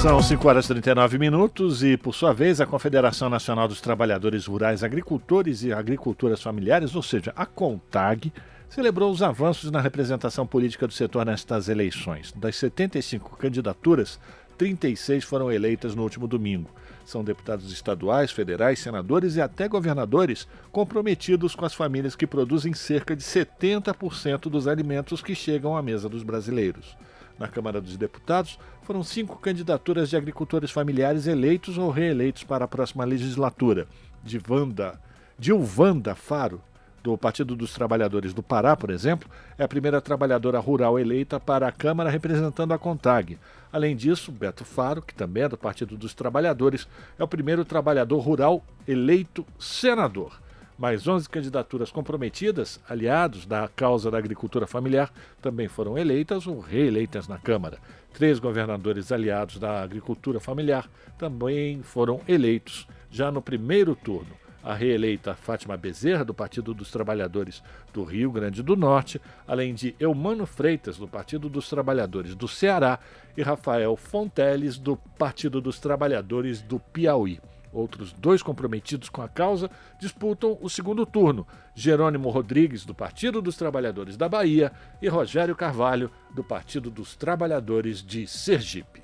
São 5 horas e 39 minutos e, por sua vez, a Confederação Nacional dos Trabalhadores Rurais, Agricultores e Agriculturas Familiares, ou seja, a CONTAG, celebrou os avanços na representação política do setor nestas eleições. Das 75 candidaturas, 36 foram eleitas no último domingo. São deputados estaduais, federais, senadores e até governadores comprometidos com as famílias que produzem cerca de 70% dos alimentos que chegam à mesa dos brasileiros. Na Câmara dos Deputados, foram cinco candidaturas de agricultores familiares eleitos ou reeleitos para a próxima legislatura. De Vanda, Dilvanda Faro, do Partido dos Trabalhadores do Pará, por exemplo, é a primeira trabalhadora rural eleita para a Câmara representando a CONTAG. Além disso, Beto Faro, que também é do Partido dos Trabalhadores, é o primeiro trabalhador rural eleito senador. Mais 11 candidaturas comprometidas, aliados da causa da agricultura familiar, também foram eleitas ou reeleitas na Câmara. Três governadores aliados da agricultura familiar também foram eleitos já no primeiro turno a reeleita Fátima Bezerra, do Partido dos Trabalhadores do Rio Grande do Norte, além de Eumano Freitas, do Partido dos Trabalhadores do Ceará, e Rafael Fonteles, do Partido dos Trabalhadores do Piauí. Outros dois comprometidos com a causa disputam o segundo turno: Jerônimo Rodrigues, do Partido dos Trabalhadores da Bahia, e Rogério Carvalho, do Partido dos Trabalhadores de Sergipe.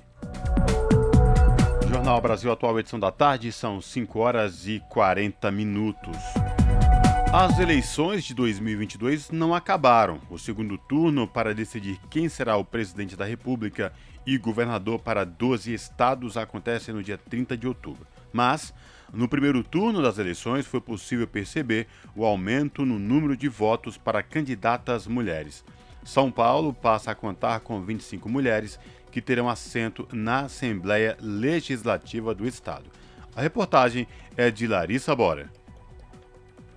Jornal Brasil Atual, edição da tarde, são 5 horas e 40 minutos. As eleições de 2022 não acabaram. O segundo turno para decidir quem será o presidente da República e governador para 12 estados acontece no dia 30 de outubro. Mas, no primeiro turno das eleições, foi possível perceber o aumento no número de votos para candidatas mulheres. São Paulo passa a contar com 25 mulheres que terão assento na Assembleia Legislativa do Estado. A reportagem é de Larissa Bora.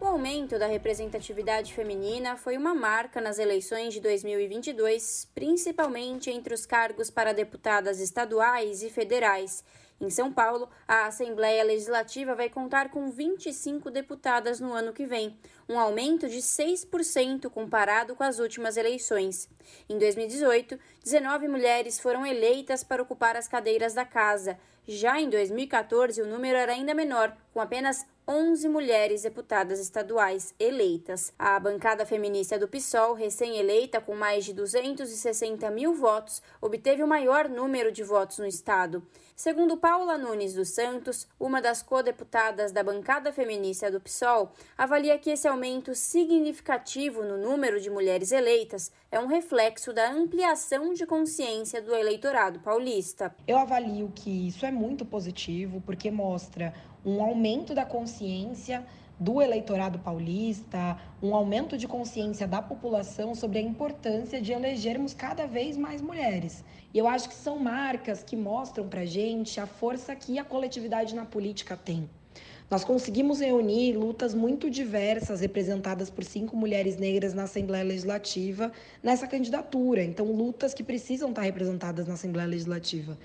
O aumento da representatividade feminina foi uma marca nas eleições de 2022, principalmente entre os cargos para deputadas estaduais e federais. Em São Paulo, a Assembleia Legislativa vai contar com 25 deputadas no ano que vem, um aumento de 6% comparado com as últimas eleições. Em 2018, 19 mulheres foram eleitas para ocupar as cadeiras da casa. Já em 2014, o número era ainda menor, com apenas 11 mulheres deputadas estaduais eleitas. A bancada feminista do PSOL, recém-eleita com mais de 260 mil votos, obteve o maior número de votos no estado. Segundo Paula Nunes dos Santos, uma das co-deputadas da bancada feminista do PSOL, avalia que esse aumento significativo no número de mulheres eleitas é um reflexo da ampliação de consciência do eleitorado paulista.
Eu avalio que isso é muito positivo porque mostra um aumento da consciência do eleitorado paulista, um aumento de consciência da população sobre a importância de elegermos cada vez mais mulheres. E eu acho que são marcas que mostram para gente a força que a coletividade na política tem. Nós conseguimos reunir lutas muito diversas, representadas por cinco mulheres negras na Assembleia Legislativa, nessa candidatura. Então, lutas que precisam estar representadas na Assembleia Legislativa.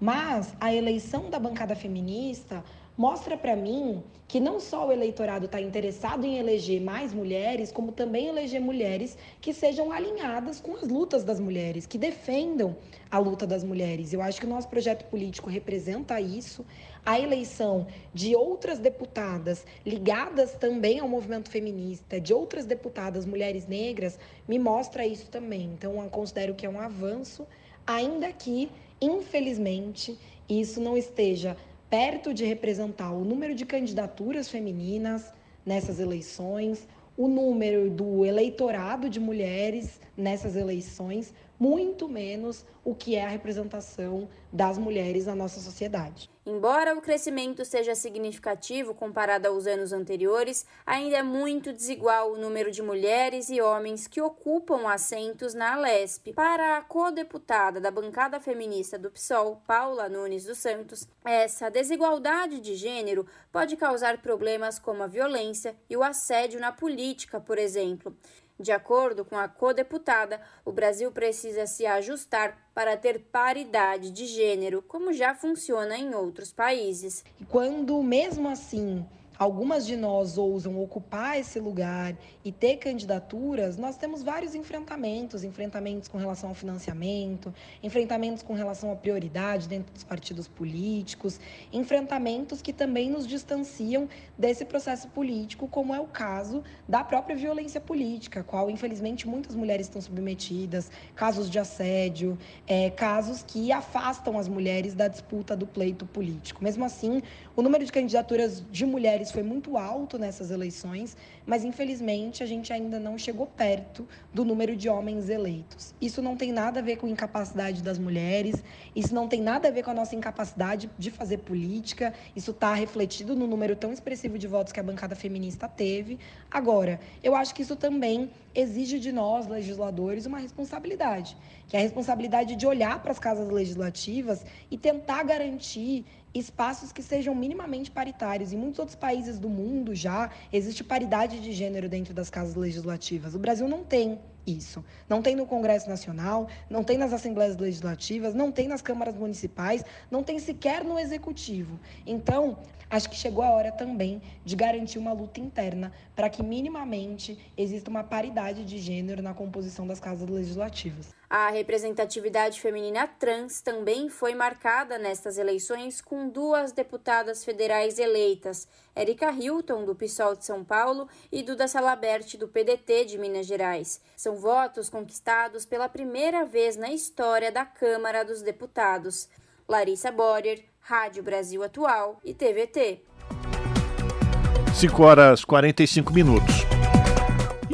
Mas a eleição da bancada feminista mostra para mim que não só o eleitorado está interessado em eleger mais mulheres, como também eleger mulheres que sejam alinhadas com as lutas das mulheres, que defendam a luta das mulheres. Eu acho que o nosso projeto político representa isso. A eleição de outras deputadas ligadas também ao movimento feminista, de outras deputadas mulheres negras, me mostra isso também. Então, eu considero que é um avanço, ainda que, infelizmente, isso não esteja perto de representar o número de candidaturas femininas nessas eleições, o número do eleitorado de mulheres nessas eleições, muito menos o que é a representação das mulheres na nossa sociedade.
Embora o crescimento seja significativo comparado aos anos anteriores, ainda é muito desigual o número de mulheres e homens que ocupam assentos na Alesp. Para a co-deputada da bancada feminista do PSOL, Paula Nunes dos Santos, essa desigualdade de gênero pode causar problemas como a violência e o assédio na política, por exemplo. De acordo com a co-deputada, o Brasil precisa se ajustar para ter paridade de gênero, como já funciona em outros países.
Quando, mesmo assim, algumas de nós ousam ocupar esse lugar e ter candidaturas, nós temos vários enfrentamentos, enfrentamentos com relação ao financiamento, enfrentamentos com relação à prioridade dentro dos partidos políticos, enfrentamentos que também nos distanciam desse processo político, como é o caso da própria violência política, qual infelizmente muitas mulheres estão submetidas, casos de assédio, é, casos que afastam as mulheres da disputa do pleito político. Mesmo assim, o número de candidaturas de mulheres foi muito alto nessas eleições, mas infelizmente a gente ainda não chegou perto do número de homens eleitos. Isso não tem nada a ver com incapacidade das mulheres, isso não tem nada a ver com a nossa incapacidade de fazer política, isso está refletido no número tão expressivo de votos que a bancada feminista teve. Agora, eu acho que isso também exige de nós, legisladores, uma responsabilidade, que é a responsabilidade de olhar para as casas legislativas e tentar garantir espaços que sejam minimamente paritários. Em muitos outros países do mundo já existe paridade de gênero dentro das casas legislativas. O Brasil não tem isso. Não tem no Congresso Nacional, não tem nas Assembleias Legislativas, não tem nas câmaras municipais, não tem sequer no Executivo. Então, acho que chegou a hora também de garantir uma luta interna para que minimamente exista uma paridade de gênero na composição das casas legislativas.
A representatividade feminina trans também foi marcada nestas eleições com duas deputadas federais eleitas, Erika Hilton, do PSOL de São Paulo, e Duda Salabert, do PDT de Minas Gerais. São votos conquistados pela primeira vez na história da Câmara dos Deputados. Larissa Borer, Rádio Brasil Atual e TVT.
5 horas 45 minutos.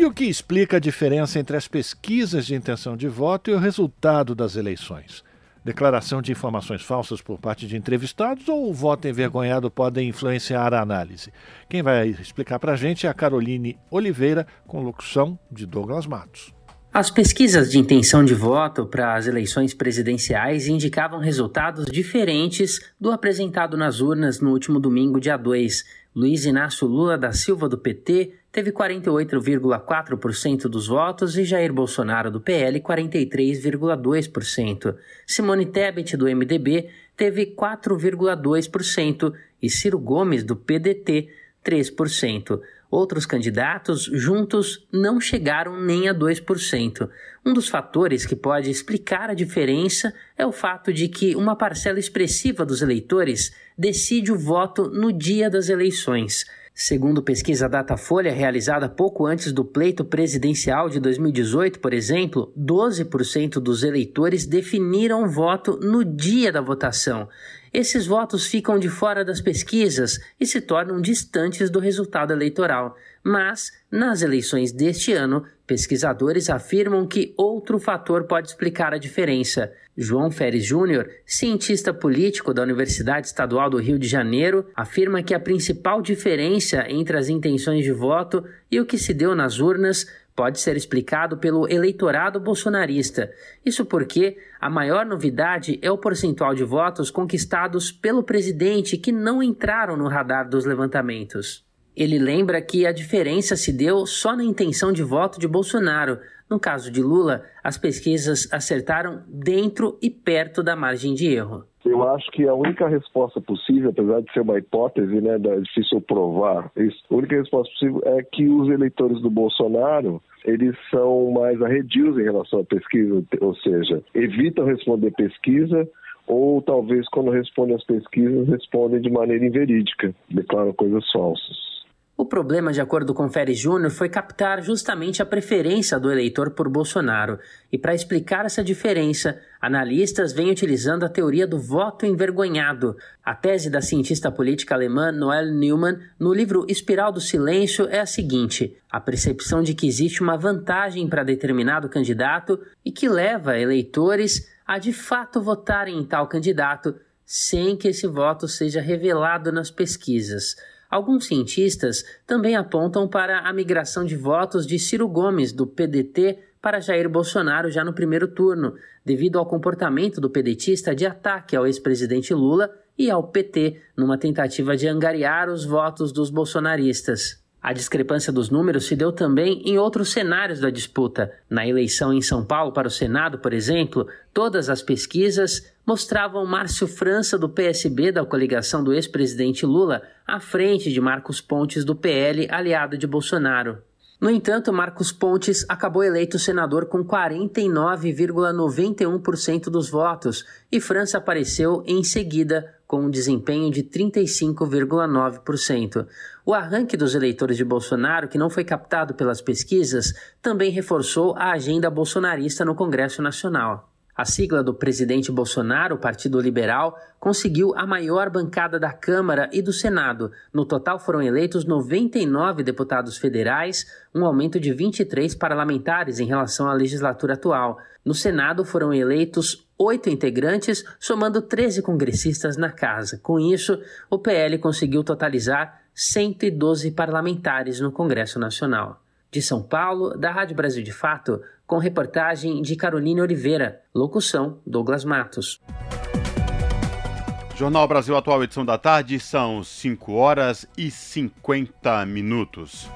O que explica a diferença entre as pesquisas de intenção de voto e o resultado das eleições? Declaração de informações falsas por parte de entrevistados ou o voto envergonhado podem influenciar a análise? Quem vai explicar para a gente é a Caroline Oliveira, com locução de Douglas Matos.
As pesquisas de intenção de voto para as eleições presidenciais indicavam resultados diferentes do apresentado nas urnas no último domingo, dia 2. Luiz Inácio Lula da Silva, do PT, teve 48,4% dos votos e Jair Bolsonaro, do PL, 43,2%. Simone Tebet, do MDB, teve 4,2% e Ciro Gomes, do PDT, 3%. Outros candidatos juntos não chegaram nem a 2%. Um dos fatores que pode explicar a diferença é o fato de que uma parcela expressiva dos eleitores decide o voto no dia das eleições. Segundo pesquisa Datafolha realizada pouco antes do pleito presidencial de 2018, por exemplo, 12% dos eleitores definiram voto no dia da votação. Esses votos ficam de fora das pesquisas e se tornam distantes do resultado eleitoral. Mas, nas eleições deste ano, pesquisadores afirmam que outro fator pode explicar a diferença. João Feres Júnior, cientista político da Universidade Estadual do Rio de Janeiro, afirma que a principal diferença entre as intenções de voto e o que se deu nas urnas pode ser explicado pelo eleitorado bolsonarista. Isso porque a maior novidade é o percentual de votos conquistados pelo presidente que não entraram no radar dos levantamentos. Ele lembra que a diferença se deu só na intenção de voto de Bolsonaro. No caso de Lula, as pesquisas acertaram dentro e perto da margem de erro.
Eu acho que a única resposta possível, apesar de ser uma hipótese, né, difícil provar a única resposta possível é que os eleitores do Bolsonaro eles são mais arredios em relação à pesquisa, ou seja, evitam responder pesquisa ou talvez quando respondem as pesquisas respondem de maneira inverídica, declaram coisas falsas.
Problema, de acordo com Férez Júnior, foi captar justamente a preferência do eleitor por Bolsonaro. E para explicar essa diferença, analistas vêm utilizando a teoria do voto envergonhado. A tese da cientista política alemã Noel Neumann, no livro Espiral do Silêncio, é a seguinte: a percepção de que existe uma vantagem para determinado candidato e que leva eleitores a de fato votarem em tal candidato sem que esse voto seja revelado nas pesquisas. Alguns cientistas também apontam para a migração de votos de Ciro Gomes, do PDT, para Jair Bolsonaro já no primeiro turno, devido ao comportamento do pedetista de ataque ao ex-presidente Lula e ao PT, numa tentativa de angariar os votos dos bolsonaristas. A discrepância dos números se deu também em outros cenários da disputa. Na eleição em São Paulo para o Senado, por exemplo, todas as pesquisas mostravam Márcio França, do PSB, da coligação do ex-presidente Lula, à frente de Marcos Pontes, do PL, aliado de Bolsonaro. No entanto, Marcos Pontes acabou eleito senador com 49,91% dos votos e França apareceu em seguida com um desempenho de 35,9%. O arranque dos eleitores de Bolsonaro, que não foi captado pelas pesquisas, também reforçou a agenda bolsonarista no Congresso Nacional. A sigla do presidente Bolsonaro, o Partido Liberal, conseguiu a maior bancada da Câmara e do Senado. No total foram eleitos 99 deputados federais, um aumento de 23 parlamentares em relação à legislatura atual. No Senado foram eleitos oito integrantes, somando 13 congressistas na casa. Com isso, o PL conseguiu totalizar 112 parlamentares no Congresso Nacional. De São Paulo, da Rádio Brasil de Fato, com reportagem de Caroline Oliveira. Locução: Douglas Matos.
Jornal Brasil Atual, edição da tarde, são 5 horas e 50 minutos.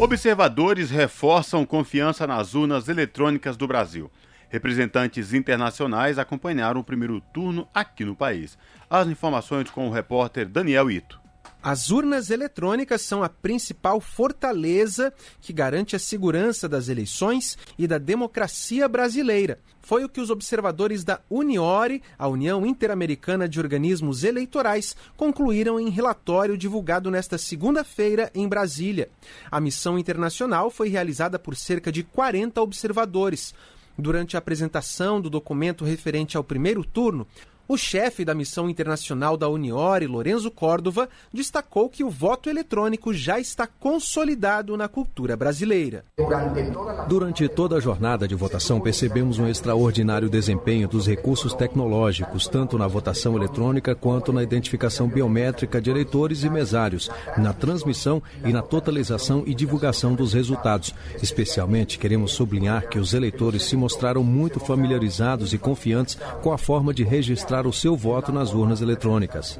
Observadores reforçam confiança nas urnas eletrônicas do Brasil. Representantes internacionais acompanharam o primeiro turno aqui no país. As informações com o repórter Daniel Ito.
As urnas eletrônicas são a principal fortaleza que garante a segurança das eleições e da democracia brasileira. Foi o que os observadores da Uniore, a União Interamericana de Organismos Eleitorais, concluíram em relatório divulgado nesta segunda-feira em Brasília. A missão internacional foi realizada por cerca de 40 observadores. Durante a apresentação do documento referente ao primeiro turno, o chefe da missão internacional da Uniore, Lorenzo Córdova, destacou que o voto eletrônico já está consolidado na cultura brasileira.
Durante toda a jornada de votação, percebemos um extraordinário desempenho dos recursos tecnológicos, tanto na votação eletrônica quanto na identificação biométrica de eleitores e mesários, na transmissão e na totalização e divulgação dos resultados. Especialmente, queremos sublinhar que os eleitores se mostraram muito familiarizados e confiantes com a forma de registrar o seu voto nas urnas eletrônicas.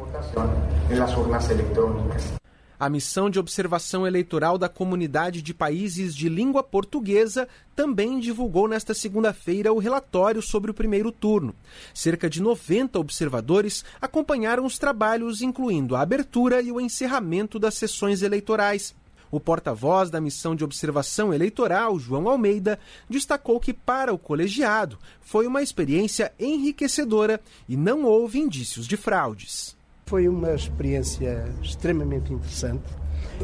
A missão de observação eleitoral da Comunidade de Países de Língua Portuguesa também divulgou nesta segunda-feira o relatório sobre o primeiro turno. Cerca de 90 observadores acompanharam os trabalhos, incluindo a abertura e o encerramento das sessões eleitorais. O porta-voz da missão de observação eleitoral, João Almeida, destacou que para o colegiado foi uma experiência enriquecedora e não houve indícios de fraudes.
Foi uma experiência extremamente interessante,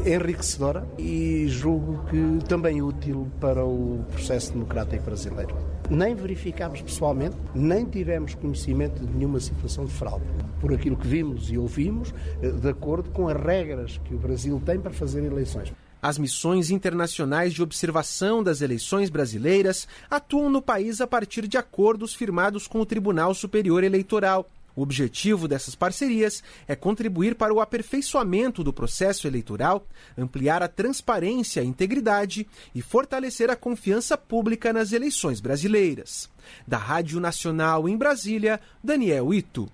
enriquecedora e julgo que também útil para o processo democrático brasileiro. Nem verificámos pessoalmente, nem tivemos conhecimento de nenhuma situação de fraude. Por aquilo que vimos e ouvimos, de acordo com as regras que o Brasil tem para fazer eleições.
As missões internacionais de observação das eleições brasileiras atuam no país a partir de acordos firmados com o Tribunal Superior Eleitoral. O objetivo dessas parcerias é contribuir para o aperfeiçoamento do processo eleitoral, ampliar a transparência e integridade e fortalecer a confiança pública nas eleições brasileiras. Da Rádio Nacional em Brasília, Daniel Ito.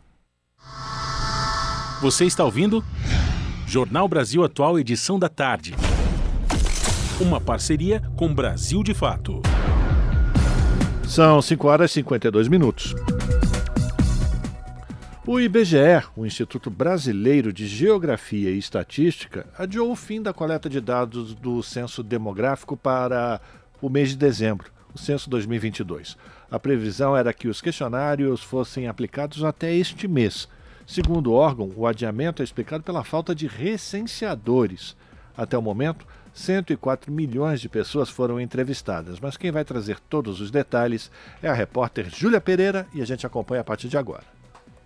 Você está ouvindo? Jornal Brasil Atual, edição da tarde. Uma parceria com Brasil de Fato.
São 5 horas e 52 minutos. O IBGE, o Instituto Brasileiro de Geografia e Estatística, adiou o fim da coleta de dados do censo demográfico para o mês de dezembro, o censo 2022. A previsão era que os questionários fossem aplicados até este mês. Segundo o órgão, o adiamento é explicado pela falta de recenseadores. Até o momento, 104 milhões de pessoas foram entrevistadas, mas quem vai trazer todos os detalhes é a repórter Júlia Pereira e a gente acompanha a partir de agora.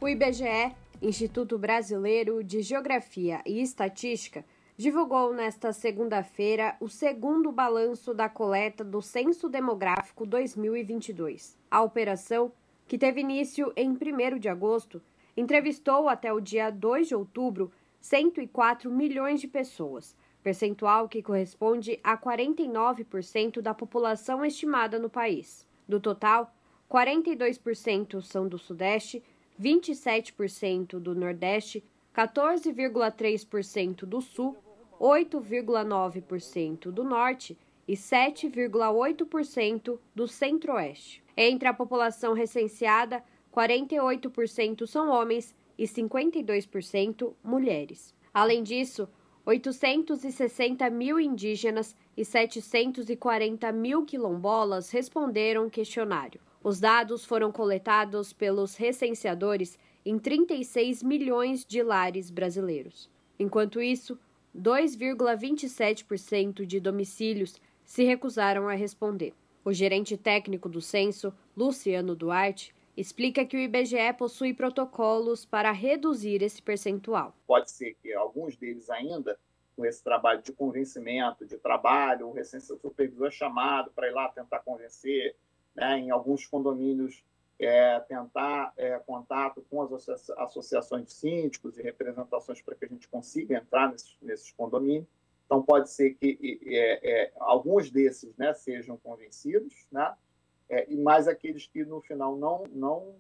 O IBGE, Instituto Brasileiro de Geografia e Estatística, divulgou nesta segunda-feira o segundo balanço da coleta do Censo Demográfico 2022. A operação, que teve início em 1 de agosto, entrevistou até o dia 2 de outubro 104 milhões de pessoas, percentual que corresponde a 49% da população estimada no país. Do total, 42% são do Sudeste, 27% do Nordeste, 14,3% do Sul, 8,9% do Norte e 7,8% do Centro-Oeste. Entre a população recenseada, 48% são homens e 52% mulheres. Além disso, 860 mil indígenas e 740 mil quilombolas responderam o questionário. Os dados foram coletados pelos recenseadores em 36 milhões de lares brasileiros. Enquanto isso, 2,27% de domicílios se recusaram a responder. O gerente técnico do censo, Luciano Duarte, explica que o IBGE possui protocolos para reduzir esse percentual.
Pode ser que alguns deles ainda, com esse trabalho de convencimento, de trabalho, o supervisor é chamado para ir lá tentar convencer, né, em alguns condomínios é, tentar é, contato com as associações de síndicos e representações para que a gente consiga entrar nesses, nesses condomínios. Então, pode ser que é, é, alguns desses né, sejam convencidos, né, é, e mais aqueles que, no final, não, não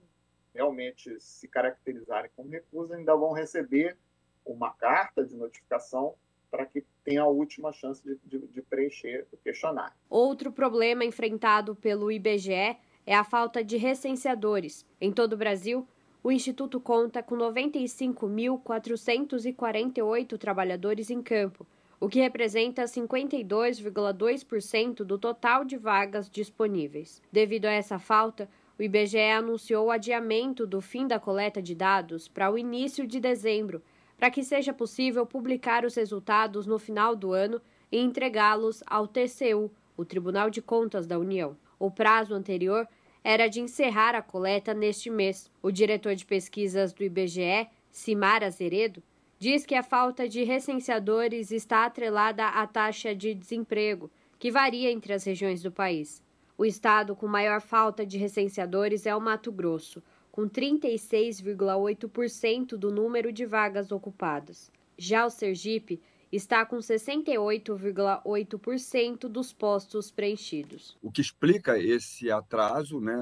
realmente se caracterizarem como recusa, ainda vão receber uma carta de notificação para que tenha a última chance de, de, de preencher o questionário.
Outro problema enfrentado pelo IBGE é a falta de recenseadores. Em todo o Brasil, o Instituto conta com 95.448 trabalhadores em campo, o que representa 52,2% do total de vagas disponíveis. Devido a essa falta, o IBGE anunciou o adiamento do fim da coleta de dados para o início de dezembro, para que seja possível publicar os resultados no final do ano e entregá-los ao TCU, o Tribunal de Contas da União. O prazo anterior era de encerrar a coleta neste mês. O diretor de pesquisas do IBGE, Simar Azeredo, diz que a falta de recenseadores está atrelada à taxa de desemprego, que varia entre as regiões do país. O estado com maior falta de recenseadores é o Mato Grosso, com 36,8% do número de vagas ocupadas. Já o Sergipe está com 68,8% dos postos preenchidos.
O que explica esse atraso, né?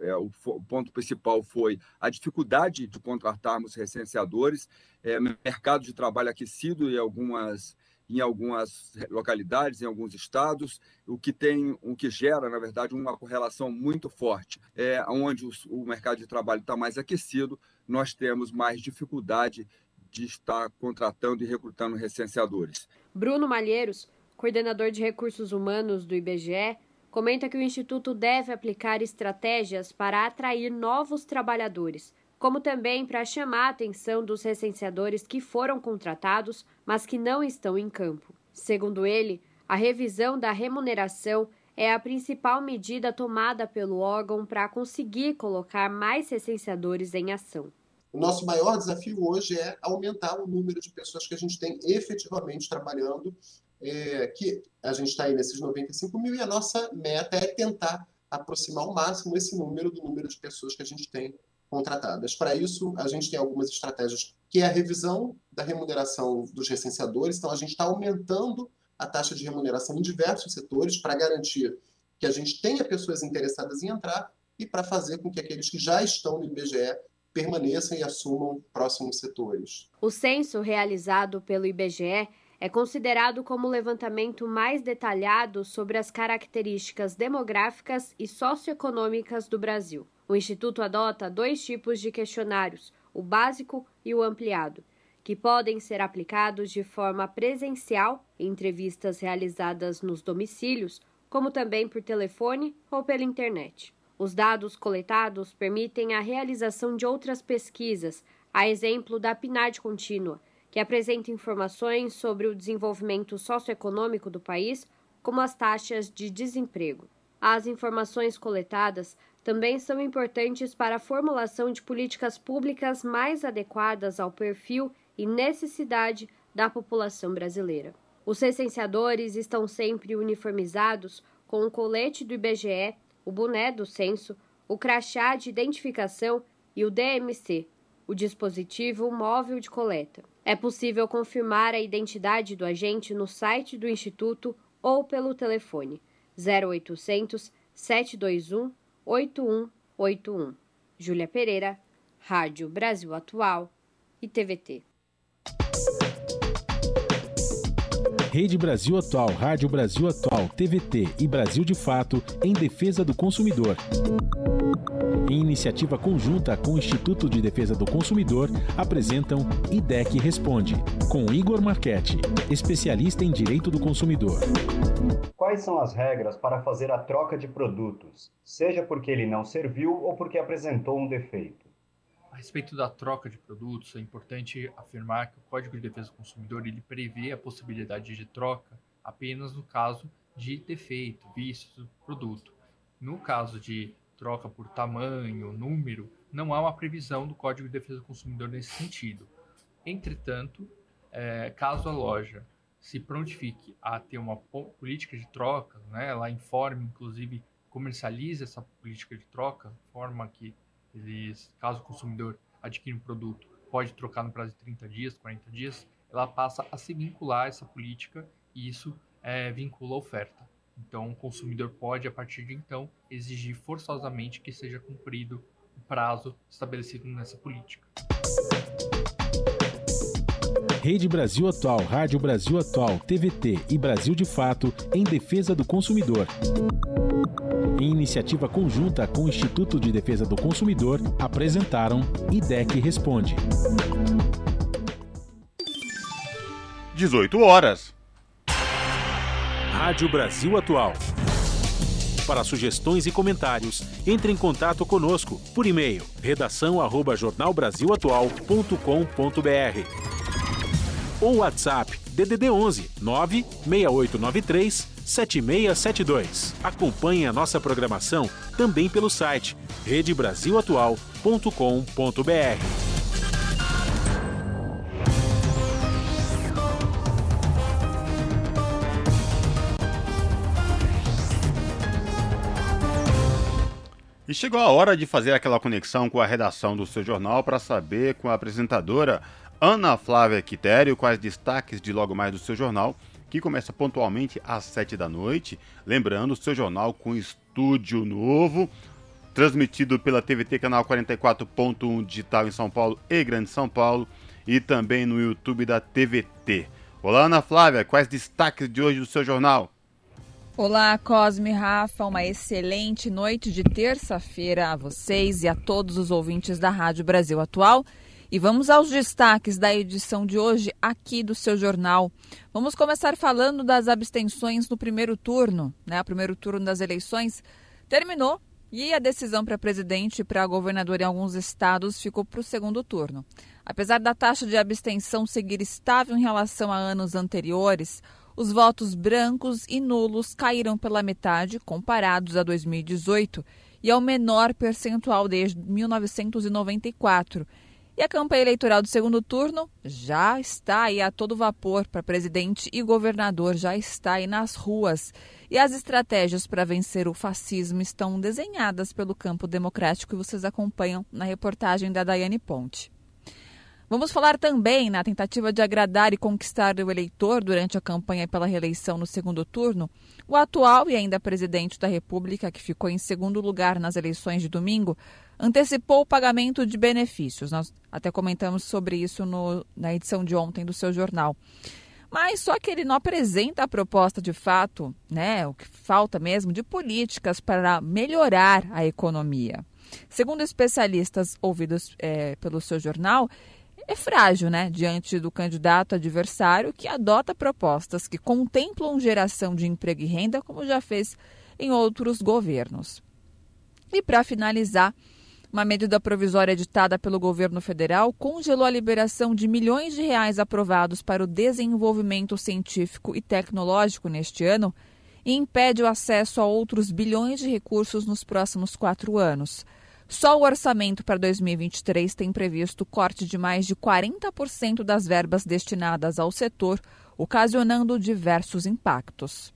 É, o, o, ponto principal foi a dificuldade de contratarmos recenseadores, é, mercado de trabalho aquecido em algumas em algumas localidades, em alguns estados, o que tem, o que gera, na verdade, uma correlação muito forte. É, onde o, o mercado de trabalho está mais aquecido, nós temos mais dificuldade de estar contratando e recrutando recenseadores.
Bruno Malheiros, coordenador de recursos humanos do IBGE, comenta que o Instituto deve aplicar estratégias para atrair novos trabalhadores, como também para chamar a atenção dos recenseadores que foram contratados, mas que não estão em campo. Segundo ele, a revisão da remuneração é a principal medida tomada pelo órgão para conseguir colocar mais recenseadores em ação.
O nosso maior desafio hoje é aumentar o número de pessoas que a gente tem efetivamente trabalhando, é, que a gente está aí nesses 95 mil, e a nossa meta é tentar aproximar ao máximo esse número do número de pessoas que a gente tem contratadas. Para isso, a gente tem algumas estratégias, que é a revisão da remuneração dos recenseadores. Então, a gente está aumentando a taxa de remuneração em diversos setores para garantir que a gente tenha pessoas interessadas em entrar e para fazer com que aqueles que já estão no IBGE permaneçam e assumam próximos setores.
O censo realizado pelo IBGE é considerado como o levantamento mais detalhado sobre as características demográficas e socioeconômicas do Brasil. O Instituto adota dois tipos de questionários, o básico e o ampliado, que podem ser aplicados de forma presencial em entrevistas realizadas nos domicílios, como também por telefone ou pela internet. Os dados coletados permitem a realização de outras pesquisas, a exemplo da PNAD contínua, que apresenta informações sobre o desenvolvimento socioeconômico do país, como as taxas de desemprego. As informações coletadas também são importantes para a formulação de políticas públicas mais adequadas ao perfil e necessidade da população brasileira. Os recenseadores estão sempre uniformizados com o colete do IBGE o boné do censo, o crachá de identificação e o DMC, o dispositivo móvel de coleta. É possível confirmar a identidade do agente no site do Instituto ou pelo telefone 0800 721 8181. Júlia Pereira, Rádio Brasil Atual e TVT.
Rede Brasil Atual, Rádio Brasil Atual, TVT e Brasil de Fato em defesa do consumidor. Em iniciativa conjunta com o Instituto de Defesa do Consumidor, apresentam IDEC Responde, com Igor Marchetti, especialista em direito do consumidor.
Quais são as regras para fazer a troca de produtos, seja porque ele não serviu ou porque apresentou um defeito?
Respeito da troca de produtos, é importante afirmar que o Código de Defesa do Consumidor ele prevê a possibilidade de troca apenas no caso de defeito, vícios do produto. No caso de troca por tamanho, número, não há uma previsão do Código de Defesa do Consumidor nesse sentido. Entretanto, é, caso a loja se prontifique a ter uma política de troca, né, ela informe, inclusive, comercialize essa política de troca, forma que eles, caso o consumidor adquira um produto, pode trocar no prazo de 30 dias, 40 dias, ela passa a se vincular a essa política e isso é, vincula a oferta. Então, o consumidor pode, a partir de então, exigir forçosamente que seja cumprido o prazo estabelecido nessa política.
Rede Brasil Atual, Rádio Brasil Atual, TVT e Brasil de Fato em defesa do consumidor. Em iniciativa conjunta com o Instituto de Defesa do Consumidor, apresentaram IDEC Responde.
18 horas.
Rádio Brasil Atual. Para sugestões e comentários, entre em contato conosco por e-mail redação@jornalbrasilatual.com.br ou WhatsApp DDD 11 96893 7672. Acompanhe a nossa programação também pelo site redebrasilatual.com.br.
E chegou a hora de fazer aquela conexão com a redação do seu jornal para saber com a apresentadora Ana Flávia Quitério quais destaques de logo mais do seu jornal, que começa pontualmente às 7 da noite. Lembrando, o seu jornal com estúdio novo, transmitido pela TVT canal 44.1 digital em São Paulo e Grande São Paulo e também no YouTube da TVT. Olá, Ana Flávia, quais destaques de hoje do seu jornal?
Olá, Cosme Rafa, uma excelente noite de terça-feira a vocês e a todos os ouvintes da Rádio Brasil Atual. E vamos aos destaques da edição de hoje aqui do seu jornal. Vamos começar falando das abstenções no primeiro turno. Né? O primeiro turno das eleições terminou e a decisão para presidente e para governador em alguns estados ficou para o segundo turno. Apesar da taxa de abstenção seguir estável em relação a anos anteriores, os votos brancos e nulos caíram pela metade comparados a 2018 e ao menor percentual desde 1994. E a campanha eleitoral do segundo turno já está aí a todo vapor para presidente e governador, já está aí nas ruas. E as estratégias para vencer o fascismo estão desenhadas pelo campo democrático e vocês acompanham na reportagem da Daiane Ponte. Vamos falar também na tentativa de agradar e conquistar o eleitor durante a campanha pela reeleição no segundo turno. O atual e ainda presidente da República, que ficou em segundo lugar nas eleições de domingo, antecipou o pagamento de benefícios. Nós até comentamos sobre isso no, na edição de ontem do seu jornal. Mas só que ele não apresenta a proposta de fato, né, o que falta mesmo, de políticas para melhorar a economia. Segundo especialistas ouvidos é, pelo seu jornal, é frágil, né, diante do candidato adversário que adota propostas que contemplam geração de emprego e renda, como já fez em outros governos. E para finalizar, uma medida provisória editada pelo governo federal congelou a liberação de milhões de reais aprovados para o desenvolvimento científico e tecnológico neste ano e impede o acesso a outros bilhões de recursos nos próximos quatro anos. Só o orçamento para 2023 tem previsto corte de mais de 40% das verbas destinadas ao setor, ocasionando diversos impactos.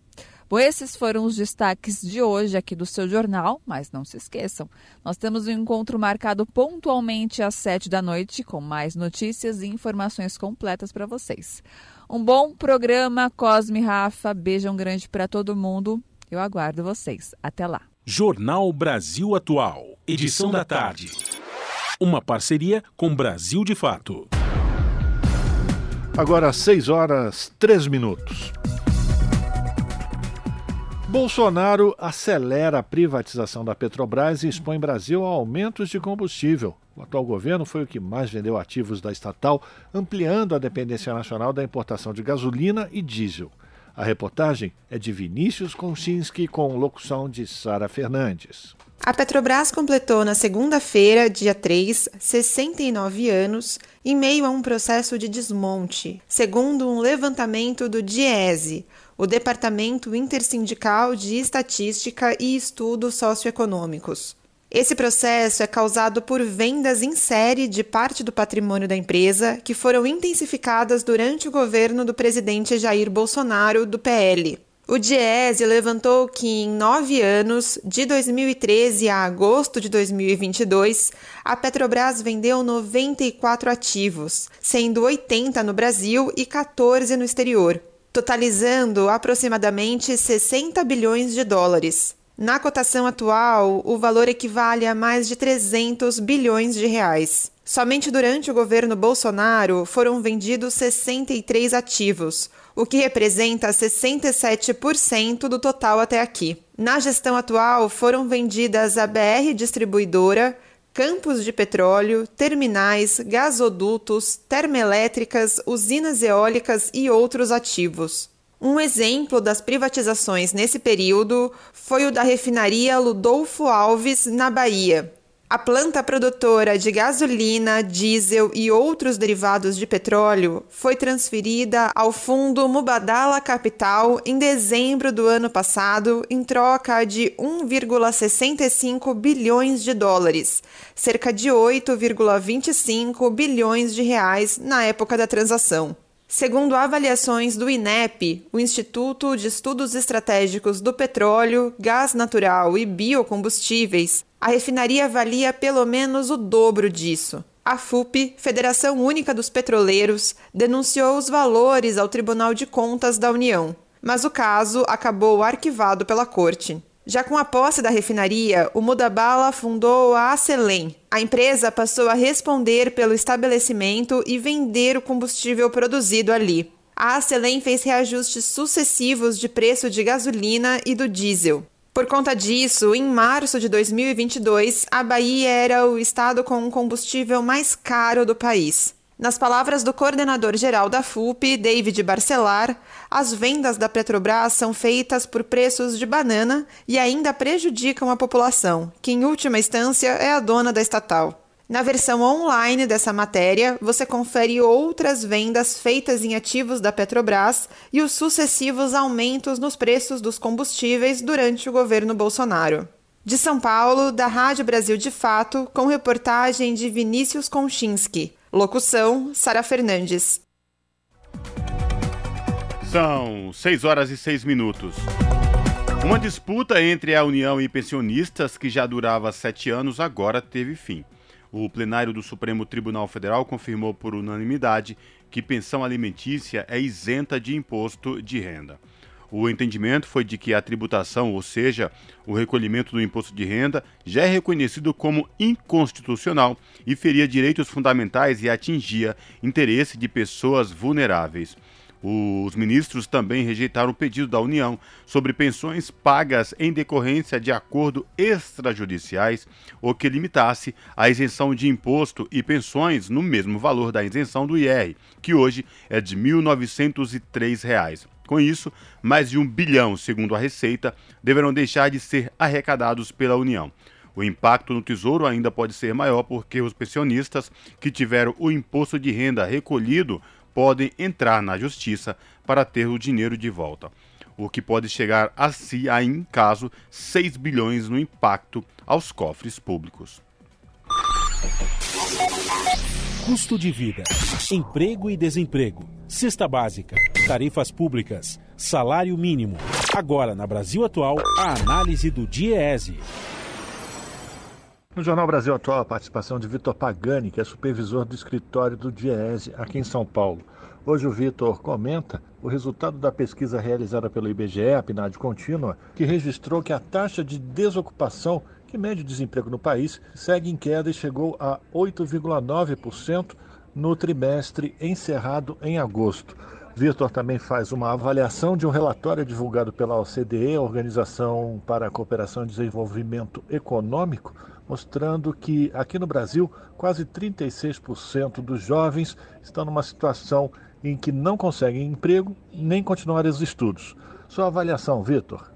Bom, esses foram os destaques de hoje aqui do seu jornal, mas não se esqueçam, nós temos um encontro marcado pontualmente às sete da noite com mais notícias e informações completas para vocês. Um bom programa, Cosme Rafa, beijão grande para todo mundo. Eu aguardo vocês. Até lá.
Jornal Brasil Atual, edição da tarde. Uma parceria com Brasil de Fato.
Agora 6 horas 3 minutos. Bolsonaro acelera a privatização da Petrobras e expõe Brasil a aumentos de combustível. O atual governo foi o que mais vendeu ativos da estatal, ampliando a dependência nacional da importação de gasolina e diesel. A reportagem é de Vinícius Konchinski com locução de Sara Fernandes.
A Petrobras completou na segunda-feira, dia 3, 69 anos, em meio a um processo de desmonte, segundo um levantamento do DIESE, o Departamento Intersindical de Estatística e Estudos Socioeconômicos. Esse processo é causado por vendas em série de parte do patrimônio da empresa que foram intensificadas durante o governo do presidente Jair Bolsonaro, do PL. O Diese levantou que em nove anos, de 2013 a agosto de 2022, a Petrobras vendeu 94 ativos, sendo 80 no Brasil e 14 no exterior, totalizando aproximadamente 60 bilhões de dólares. Na cotação atual, o valor equivale a mais de 300 bilhões de reais. Somente durante o governo Bolsonaro foram vendidos 63 ativos, o que representa 67% do total até aqui. Na gestão atual, foram vendidas a BR Distribuidora, campos de petróleo, terminais, gasodutos, termoelétricas, usinas eólicas e outros ativos. Um exemplo das privatizações nesse período foi o da refinaria Ludolfo Alves, na Bahia. A planta produtora de gasolina, diesel e outros derivados de petróleo foi transferida ao fundo Mubadala Capital em dezembro do ano passado em troca de 1,65 bilhões de dólares, cerca de 8,25 bilhões de reais na época da transação. Segundo avaliações do INEP, o Instituto de Estudos Estratégicos do Petróleo, Gás Natural e Biocombustíveis, a refinaria valia pelo menos o dobro disso. A FUP, Federação Única dos Petroleiros, denunciou os valores ao Tribunal de Contas da União, mas o caso acabou arquivado pela Corte. Já com a posse da refinaria, o Mudabala fundou a Acelém. A empresa passou a responder pelo estabelecimento e vender o combustível produzido ali. A Acelém fez reajustes sucessivos de preço de gasolina e do diesel. Por conta disso, em março de 2022, a Bahia era o estado com o combustível mais caro do país. Nas palavras do coordenador geral da FUP, David Barcelar, as vendas da Petrobras são feitas por preços de banana e ainda prejudicam a população, que em última instância é a dona da estatal. Na versão online dessa matéria, você confere outras vendas feitas em ativos da Petrobras e os sucessivos aumentos nos preços dos combustíveis durante o governo Bolsonaro. De São Paulo, da Rádio Brasil de Fato, com reportagem de Vinícius Konchinski. Locução: Sara Fernandes.
São 6 horas e 6 minutos. Uma disputa entre a União e pensionistas, que já durava sete anos, agora teve fim. O plenário do Supremo Tribunal Federal confirmou por unanimidade que pensão alimentícia é isenta de imposto de renda. O entendimento foi de que a tributação, ou seja, o recolhimento do imposto de renda, já é reconhecido como inconstitucional e feria direitos fundamentais e atingia interesse de pessoas vulneráveis. Os ministros também rejeitaram o pedido da União sobre pensões pagas em decorrência de acordo extrajudiciais ou que limitasse a isenção de imposto e pensões no mesmo valor da isenção do IR, que hoje é de R$ 1.903. Com isso, mais de um bilhão, segundo a Receita, deverão deixar de ser arrecadados pela União. O impacto no Tesouro ainda pode ser maior porque os pensionistas que tiveram o imposto de renda recolhido podem entrar na Justiça para ter o dinheiro de volta, o que pode chegar a si, aí, em caso, 6 bilhões no impacto aos cofres públicos.
Custo de vida, emprego e desemprego, cesta básica, tarifas públicas, salário mínimo. Agora, na Brasil Atual, a análise do DIEESE.
No Jornal Brasil Atual, a participação de Vitor Pagani, que é supervisor do escritório do DIEESE aqui em São Paulo. Hoje o Vitor comenta o resultado da pesquisa realizada pelo IBGE, a PNAD contínua, que registrou que a taxa de desocupação que mede o desemprego no país segue em queda e chegou a 8,9% no trimestre encerrado em agosto. Vitor também faz uma avaliação de um relatório divulgado pela OCDE, Organização para a Cooperação e Desenvolvimento Econômico, mostrando que aqui no Brasil quase 36% dos jovens estão numa situação em que não conseguem emprego nem continuar os estudos. Sua avaliação, Vitor?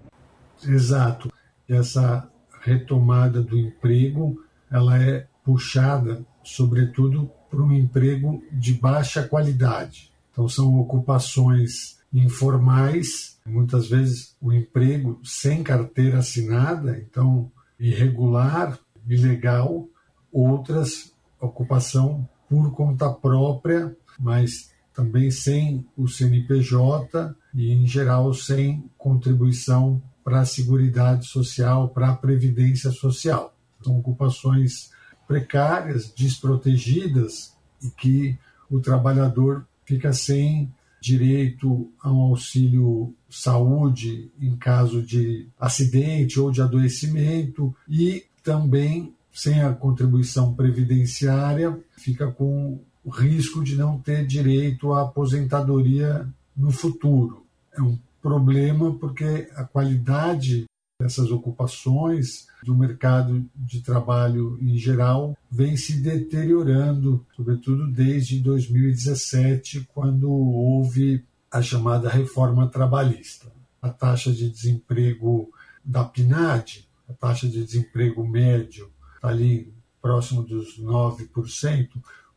Exato. Essa retomada do emprego, ela é puxada, sobretudo, por um emprego de baixa qualidade. Então, são ocupações informais, muitas vezes o emprego sem carteira assinada, então irregular, ilegal, outras ocupação por conta própria, mas também sem o CNPJ e, em geral, sem contribuição para a Seguridade Social, para a Previdência Social. São ocupações precárias, desprotegidas e que o trabalhador fica sem direito a um auxílio saúde em caso de acidente ou de adoecimento e também sem a contribuição previdenciária fica com o risco de não ter direito à aposentadoria no futuro. É um problema porque a qualidade dessas ocupações do mercado de trabalho em geral vem se deteriorando, sobretudo desde 2017, quando houve a chamada reforma trabalhista. A taxa de desemprego da PNAD, a taxa de desemprego médio, está ali próximo dos 9%.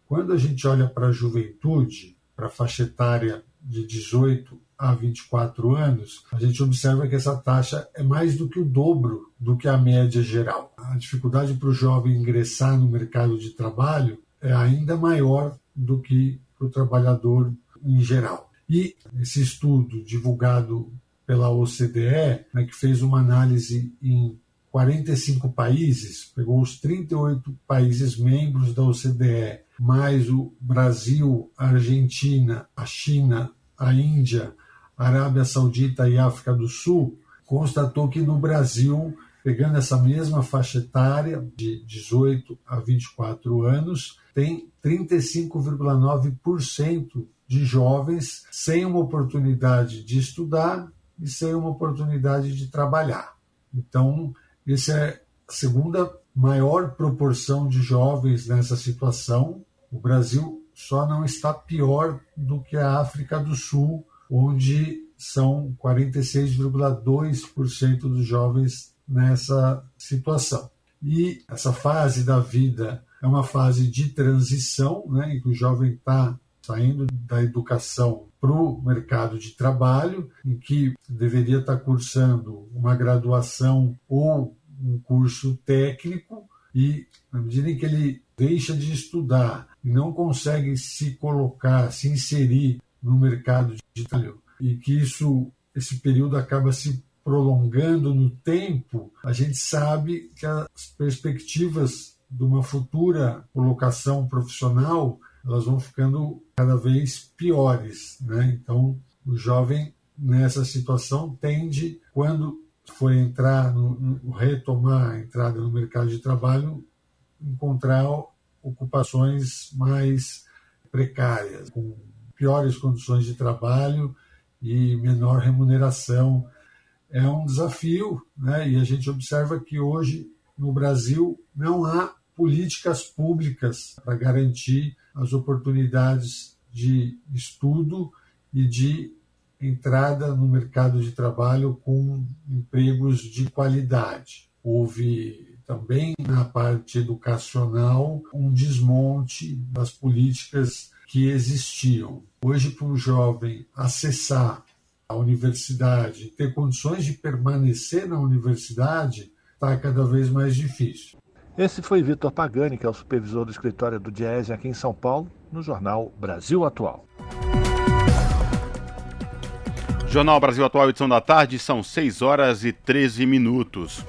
Quando a gente olha para a juventude, para a faixa etária de 18 a 24 anos, a gente observa que essa taxa é mais do que o dobro do que a média geral. A dificuldade para o jovem ingressar no mercado de trabalho é ainda maior do que para o trabalhador em geral. E esse estudo divulgado pela OCDE, né, que fez uma análise em 45 países, pegou os 38 países membros da OCDE, mais o Brasil, a Argentina, a China, a Índia, Arábia Saudita e África do Sul, constatou que no Brasil, pegando essa mesma faixa etária, de 18 a 24 anos, tem 35,9% de jovens sem uma oportunidade de estudar e sem uma oportunidade de trabalhar. Então, essa é a segunda maior proporção de jovens nessa situação. O Brasil só não está pior do que a África do Sul, onde são 46,2% dos jovens nessa situação. E essa fase da vida é uma fase de transição, né, em que o jovem está saindo da educação para o mercado de trabalho, em que deveria estar cursando uma graduação ou um curso técnico, e na medida em que ele deixa de estudar e não consegue se colocar, se inserir no mercado trabalho, e que isso, esse período acaba se prolongando no tempo, a gente sabe que as perspectivas de uma futura colocação profissional elas vão ficando cada vez piores. Né? Então, o jovem nessa situação tende, quando for entrar, no, no, retomar a entrada no mercado de trabalho, encontrar ocupações mais precárias, com piores condições de trabalho e menor remuneração. É um desafio, né? e a gente observa que hoje no Brasil não há políticas públicas para garantir as oportunidades de estudo e de entrada no mercado de trabalho com empregos de qualidade. Houve também na parte educacional um desmonte das políticas que existiam. Hoje, para o jovem acessar a universidade, ter condições de permanecer na universidade, está cada vez mais difícil.
Esse foi Vitor Pagani, que é o supervisor do escritório do Diese aqui em São Paulo, no jornal Brasil Atual.
Jornal Brasil Atual, edição da tarde, são 6 horas e 13 minutos.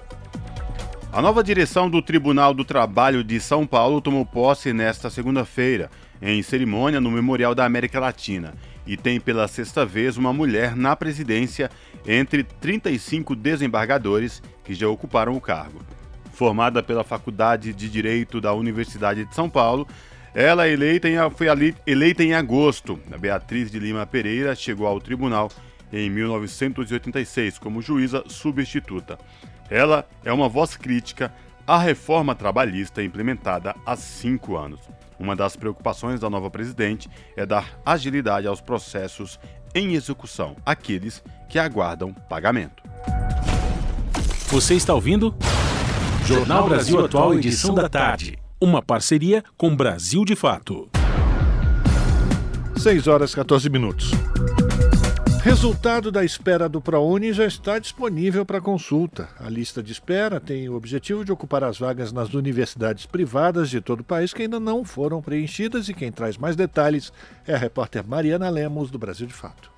A nova direção do Tribunal do Trabalho de São Paulo tomou posse nesta segunda-feira, em cerimônia no Memorial da América Latina, e tem pela sexta vez uma mulher na presidência entre 35 desembargadores que já ocuparam o cargo. Formada pela Faculdade de Direito da Universidade de São Paulo, ela é eleita em, foi eleita em agosto. A Beatriz de Lima Pereira chegou ao tribunal em 1986 como juíza substituta. Ela é uma voz crítica à reforma trabalhista implementada há cinco anos. Uma das preocupações da nova presidente é dar agilidade aos processos em execução, aqueles que aguardam pagamento.
Você está ouvindo? Jornal Brasil Atual, edição da tarde. Uma parceria com Brasil de Fato.
6 horas 14 minutos. Resultado da espera do ProUni já está disponível para consulta. A lista de espera tem o objetivo de ocupar as vagas nas universidades privadas de todo o país que ainda não foram preenchidas e quem traz mais detalhes é a repórter Mariana Lemos, do Brasil de Fato.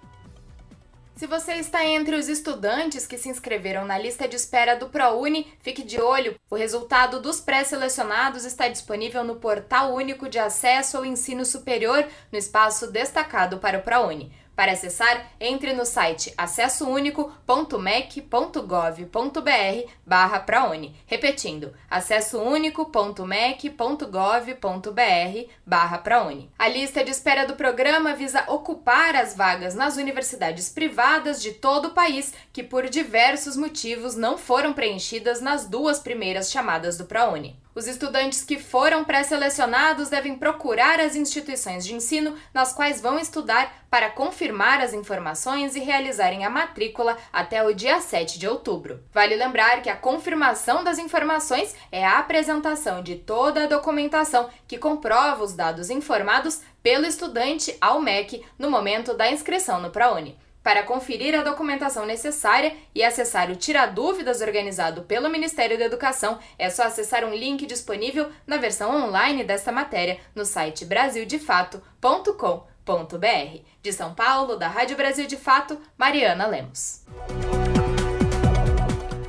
Se você está entre os estudantes que se inscreveram na lista de espera do ProUni, fique de olho. O resultado dos pré-selecionados está disponível no Portal Único de Acesso ao Ensino Superior, no espaço destacado para o ProUni. Para acessar, entre no site acessounico.mec.gov.br barra praoni. Repetindo, acessounico.mec.gov.br barra praoni. A lista de espera do programa visa ocupar as vagas nas universidades privadas de todo o país que por diversos motivos não foram preenchidas nas duas primeiras chamadas do ProUni. Os estudantes que foram pré-selecionados devem procurar as instituições de ensino nas quais vão estudar para confirmar as informações e realizarem a matrícula até o dia 7 de outubro. Vale lembrar que a confirmação das informações é a apresentação de toda a documentação que comprova os dados informados pelo estudante ao MEC no momento da inscrição no ProUni. Para conferir a documentação necessária e acessar o Tira Dúvidas organizado pelo Ministério da Educação, é só acessar um link disponível na versão online desta matéria no site brasildefato.com.br. De São Paulo, da Rádio Brasil de Fato, Mariana Lemos.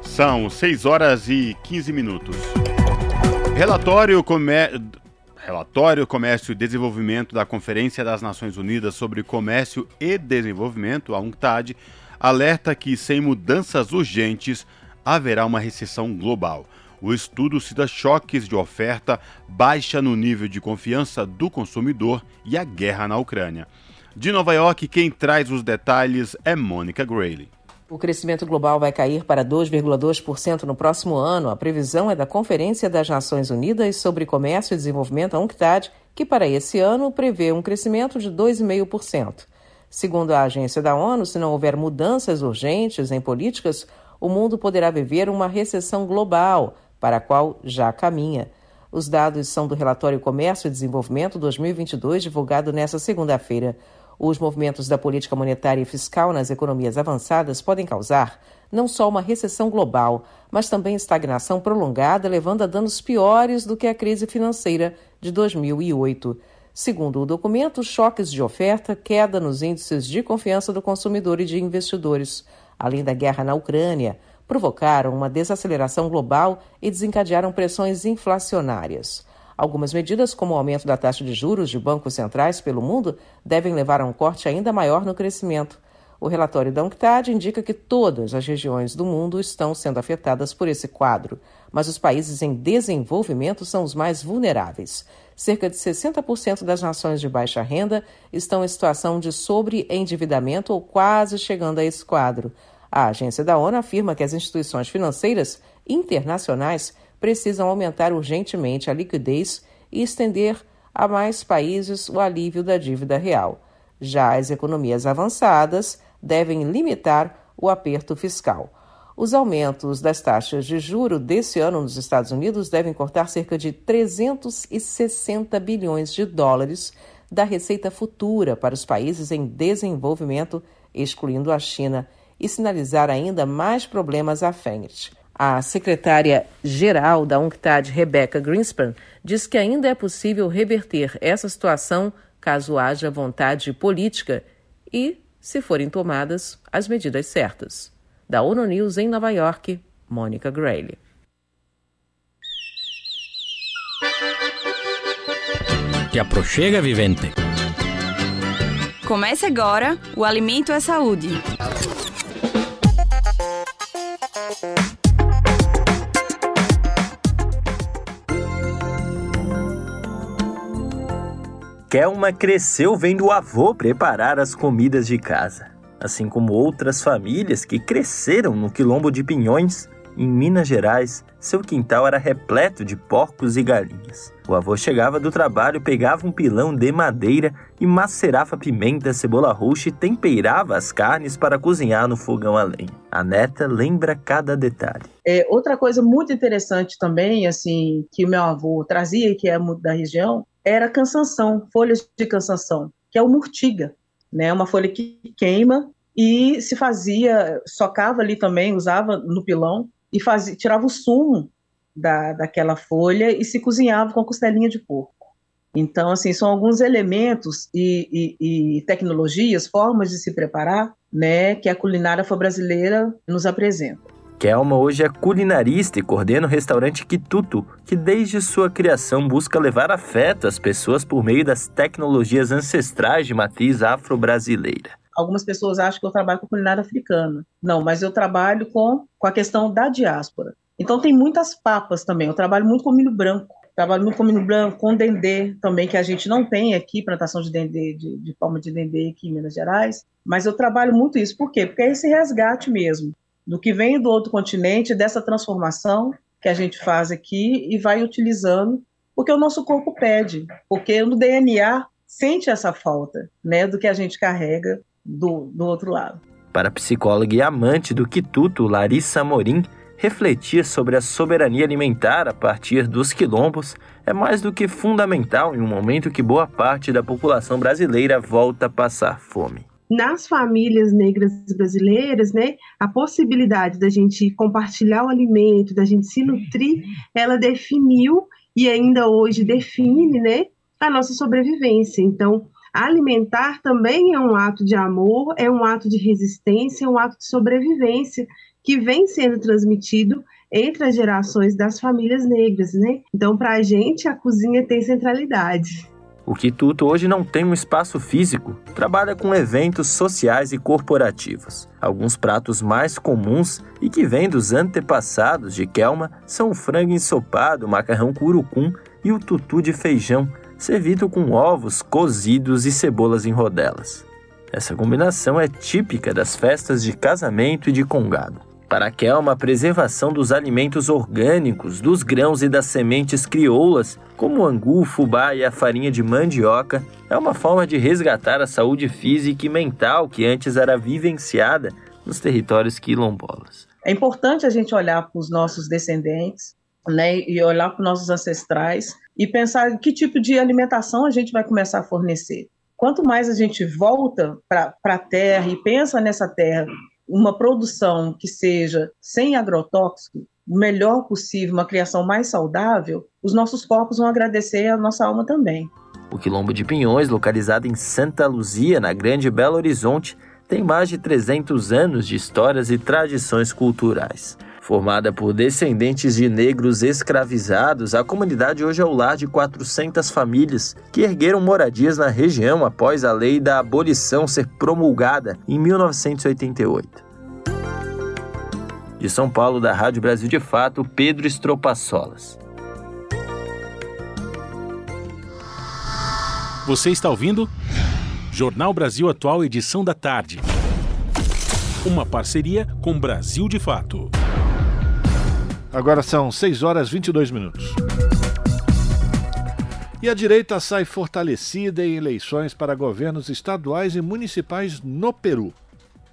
São 6 horas e 15 minutos. Relatório comer Relatório Comércio e Desenvolvimento da Conferência das Nações Unidas sobre Comércio e Desenvolvimento, a UNCTAD, alerta que sem mudanças urgentes haverá uma recessão global. O estudo cita choques de oferta, baixa no nível de confiança do consumidor e a guerra na Ucrânia. De Nova York, quem traz os detalhes é Mônica Grayley.
O crescimento global vai cair para 2,2% no próximo ano. A previsão é da Conferência das Nações Unidas sobre Comércio e Desenvolvimento, a UNCTAD, que para esse ano prevê um crescimento de 2,5%. Segundo a agência da ONU, se não houver mudanças urgentes em políticas, o mundo poderá viver uma recessão global, para a qual já caminha. Os dados são do relatório Comércio e Desenvolvimento 2022, divulgado nesta segunda-feira. Os movimentos da política monetária e fiscal nas economias avançadas podem causar não só uma recessão global, mas também estagnação prolongada, levando a danos piores do que a crise financeira de 2008. Segundo o documento, choques de oferta, queda nos índices de confiança do consumidor e de investidores, além da guerra na Ucrânia, provocaram uma desaceleração global e desencadearam pressões inflacionárias. Algumas medidas, como o aumento da taxa de juros de bancos centrais pelo mundo, devem levar a um corte ainda maior no crescimento. O relatório da UNCTAD indica que todas as regiões do mundo estão sendo afetadas por esse quadro, mas os países em desenvolvimento são os mais vulneráveis. Cerca de 60% das nações de baixa renda estão em situação de sobreendividamento ou quase chegando a esse quadro. A agência da ONU afirma que as instituições financeiras internacionais precisam aumentar urgentemente a liquidez e estender a mais países o alívio da dívida real. Já as economias avançadas devem limitar o aperto fiscal. Os aumentos das taxas de juro desse ano nos Estados Unidos devem cortar cerca de 360 bilhões de dólares da receita futura para os países em desenvolvimento, excluindo a China, e sinalizar ainda mais problemas à frente. A secretária-geral da UNCTAD, Rebecca Greenspan, diz que ainda é possível reverter essa situação caso haja vontade política e, se forem tomadas as medidas certas. Da ONU News em Nova York, Mônica Grayle.
Te aproxega, vivente.
Comece agora o Alimento é Saúde.
Kelma cresceu vendo o avô preparar as comidas de casa, assim como outras famílias que cresceram no quilombo de Pinhões, em Minas Gerais. Seu quintal era repleto de porcos e galinhas. O avô chegava do trabalho, pegava um pilão de madeira e macerava pimenta, cebola roxa e temperava as carnes para cozinhar no fogão a lenha. A neta lembra cada detalhe.
É, outra coisa muito interessante também, assim, que meu avô trazia e que é da região, era cansanção, folhas de cansanção, que é o murtiga, né? Uma folha que queima e se fazia, socava ali também, usava no pilão e fazia, tirava o sumo da, daquela folha e se cozinhava com costelinha de porco. Então, assim, são alguns elementos e, e, e tecnologias, formas de se preparar, né, que a culinária brasileira nos apresenta.
Kelma hoje é culinarista e coordena o restaurante Quituto, que desde sua criação busca levar afeto às pessoas por meio das tecnologias ancestrais de matriz afro-brasileira.
Algumas pessoas acham que eu trabalho com culinária africana. Não, mas eu trabalho com, com a questão da diáspora. Então tem muitas papas também. Eu trabalho muito com milho branco. Trabalho muito com milho branco, com dendê também, que a gente não tem aqui, plantação de dendê, de, de palma de dendê aqui em Minas Gerais. Mas eu trabalho muito isso. Por quê? Porque é esse resgate mesmo do que vem do outro continente, dessa transformação que a gente faz aqui e vai utilizando, porque o nosso corpo pede, porque no DNA sente essa falta, né, do que a gente carrega do, do outro lado.
Para a psicóloga e amante do quituto, Larissa Morim, refletir sobre a soberania alimentar a partir dos quilombos é mais do que fundamental em um momento que boa parte da população brasileira volta a passar fome
nas famílias negras brasileiras, né, a possibilidade da gente compartilhar o alimento, da gente se nutrir, ela definiu e ainda hoje define, né, a nossa sobrevivência. Então, alimentar também é um ato de amor, é um ato de resistência, é um ato de sobrevivência que vem sendo transmitido entre as gerações das famílias negras, né? Então, para a gente, a cozinha tem centralidade.
O Quituto hoje não tem um espaço físico, trabalha com eventos sociais e corporativos. Alguns pratos mais comuns e que vêm dos antepassados de Kelma são o frango ensopado, o macarrão curucum e o tutu de feijão, servido com ovos cozidos e cebolas em rodelas. Essa combinação é típica das festas de casamento e de congado. Para Kelma, a preservação dos alimentos orgânicos, dos grãos e das sementes crioulas, como o angu, o fubá e a farinha de mandioca, é uma forma de resgatar a saúde física e mental que antes era vivenciada nos territórios quilombolas.
É importante a gente olhar para os nossos descendentes, né, e olhar para os nossos ancestrais e pensar que tipo de alimentação a gente vai começar a fornecer. Quanto mais a gente volta para a terra e pensa nessa terra uma produção que seja sem agrotóxico, o melhor possível, uma criação mais saudável, os nossos corpos vão agradecer a nossa alma também.
O Quilombo de Pinhões, localizado em Santa Luzia, na Grande Belo Horizonte, tem mais de 300 anos de histórias e tradições culturais. Formada por descendentes de negros escravizados, a comunidade hoje é o lar de 400 famílias que ergueram moradias na região após a lei da abolição ser promulgada em 1988. De São Paulo, da Rádio Brasil de Fato, Pedro Estropaçolas.
Você está ouvindo? Jornal Brasil Atual, edição da tarde. Uma parceria com Brasil de Fato.
Agora são 6 horas 22 minutos. E a direita sai fortalecida em eleições para governos estaduais e municipais no Peru.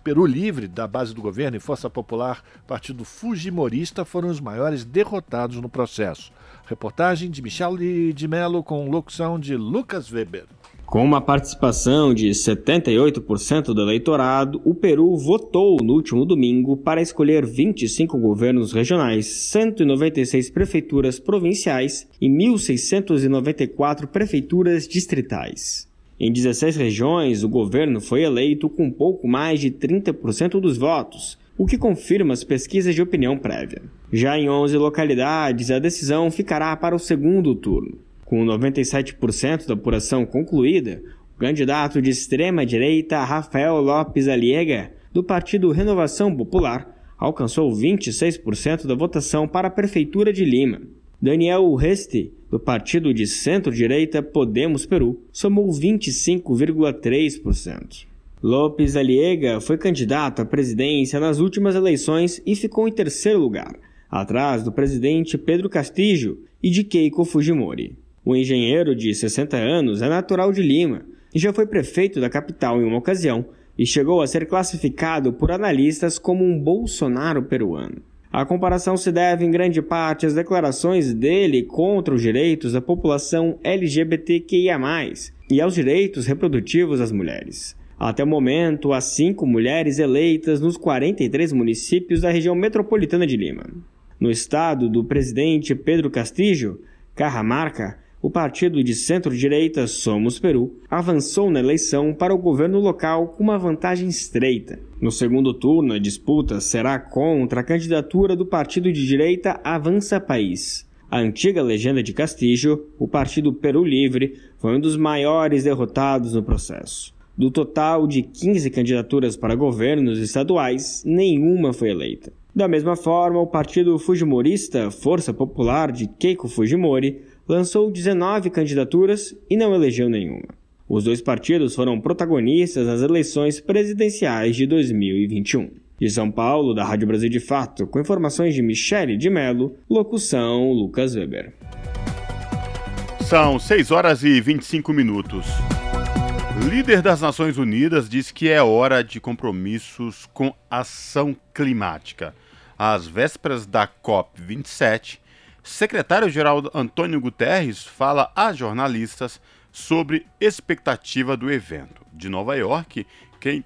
Peru Livre, da base do governo, e Força Popular, partido fujimorista, foram os maiores derrotados no processo. Reportagem de Michel de Mello com locução de Lucas Weber.
Com uma participação de 78% do eleitorado, o Peru votou no último domingo para escolher 25 governos regionais, 196 prefeituras provinciais e 1.694 prefeituras distritais. Em 16 regiões, o governo foi eleito com pouco mais de 30% dos votos, o que confirma as pesquisas de opinião prévia. Já em 11 localidades, a decisão ficará para o segundo turno. Com 97% da apuração concluída, o candidato de extrema-direita Rafael Lopes Aliega, do Partido Renovação Popular, alcançou 26% da votação para a Prefeitura de Lima. Daniel Reste, do partido de centro-direita Podemos Peru, somou 25,3%. Lopes Aliega foi candidato à presidência nas últimas eleições e ficou em terceiro lugar, atrás do presidente Pedro Castillo e de Keiko Fujimori. O engenheiro de 60 anos é natural de Lima e já foi prefeito da capital em uma ocasião e chegou a ser classificado por analistas como um Bolsonaro peruano. A comparação se deve em grande parte às declarações dele contra os direitos da população LGBTQIA, e aos direitos reprodutivos das mulheres. Até o momento, há cinco mulheres eleitas nos 43 municípios da região metropolitana de Lima. No estado do presidente Pedro Castillo, Carramarca, o partido de centro-direita Somos Peru avançou na eleição para o governo local com uma vantagem estreita. No segundo turno, a disputa será contra a candidatura do partido de direita Avança País. A antiga legenda de Castillo, o Partido Peru Livre, foi um dos maiores derrotados no processo. Do total de 15 candidaturas para governos estaduais, nenhuma foi eleita. Da mesma forma, o partido fujimorista Força Popular de Keiko Fujimori lançou 19 candidaturas e não elegeu nenhuma. Os dois partidos foram protagonistas nas eleições presidenciais de 2021. De São Paulo, da Rádio Brasil de Fato, com informações de Michele de Mello, locução Lucas Weber.
São 6 horas e 25 minutos. Líder das Nações Unidas diz que é hora de compromissos com ação climática. Às vésperas da COP27, secretário-geral Antônio Guterres fala a jornalistas sobre expectativa do evento. De Nova York, quem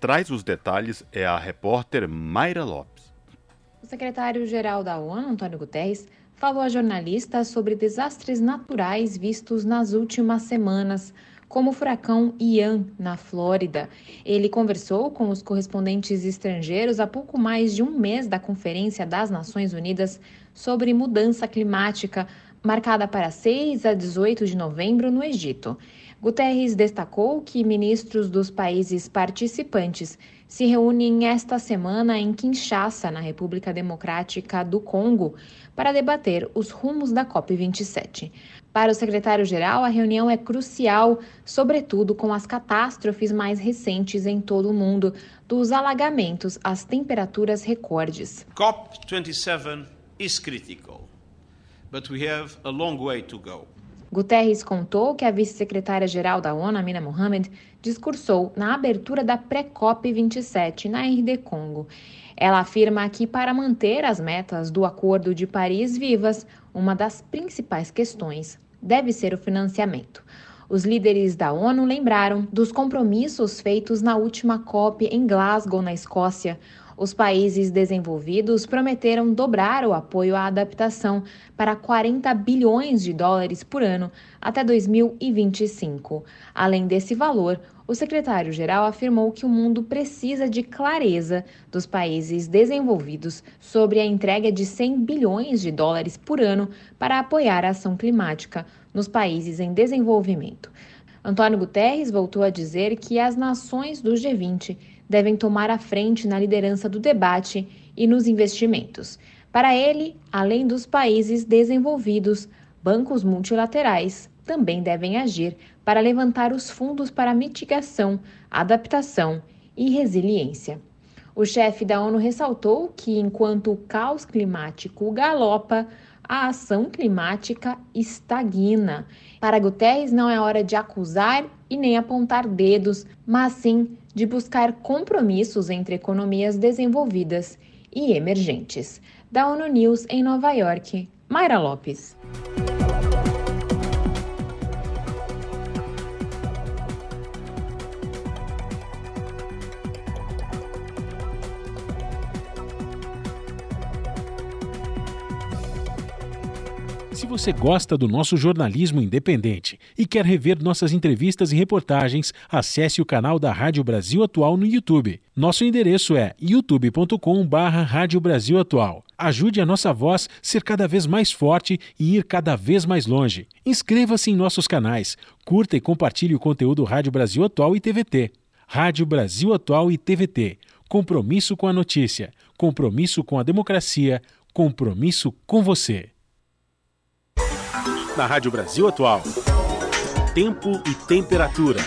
traz os detalhes é a repórter Mayra Lopes.
O secretário-geral da ONU, Antônio Guterres, falou a jornalistas sobre desastres naturais vistos nas últimas semanas, como o furacão Ian, na Flórida. Ele conversou com os correspondentes estrangeiros há pouco mais de um mês da Conferência das Nações Unidas sobre Mudança Climática, marcada para 6 a 18 de novembro no Egito. Guterres destacou que ministros dos países participantes se reúnem esta semana em Kinshasa, na República Democrática do Congo, para debater os rumos da COP27. Para o secretário-geral, a reunião é crucial, sobretudo com as catástrofes mais recentes em todo o mundo, dos alagamentos às temperaturas recordes.
COP27 is critical, but we have a long way to go.
Guterres contou que a vice-secretária-geral da ONU, Amina Mohamed, discursou na abertura da pré-COP 27 na RD Congo. Ela afirma que para manter as metas do Acordo de Paris vivas, uma das principais questões deve ser o financiamento. Os líderes da ONU lembraram dos compromissos feitos na última COP em Glasgow, na Escócia, os países desenvolvidos prometeram dobrar o apoio à adaptação para 40 bilhões de dólares por ano até 2025. Além desse valor, o secretário-geral afirmou que o mundo precisa de clareza dos países desenvolvidos sobre a entrega de 100 bilhões de dólares por ano para apoiar a ação climática nos países em desenvolvimento. Antônio Guterres voltou a dizer que as nações do G20 devem tomar a frente na liderança do debate e nos investimentos. Para ele, além dos países desenvolvidos, bancos multilaterais também devem agir para levantar os fundos para mitigação, adaptação e resiliência. O chefe da ONU ressaltou que, enquanto o caos climático galopa, a ação climática estagna. Para Guterres, não é hora de acusar e nem apontar dedos, mas sim de buscar compromissos entre economias desenvolvidas e emergentes. Da ONU News em Nova York, Mayra Lopes.
Você gosta do nosso jornalismo independente e quer rever nossas entrevistas e reportagens, acesse o canal da Rádio Brasil Atual no YouTube. Nosso endereço é youtube.com/barra Rádio Brasil Atual. Ajude a nossa voz ser cada vez mais forte e ir cada vez mais longe. Inscreva-se em nossos canais, curta e compartilhe o conteúdo Rádio Brasil Atual e TVT. Rádio Brasil Atual e TVT. Compromisso com a notícia, compromisso com a democracia, compromisso com você na Rádio Brasil Atual. Tempo e temperatura.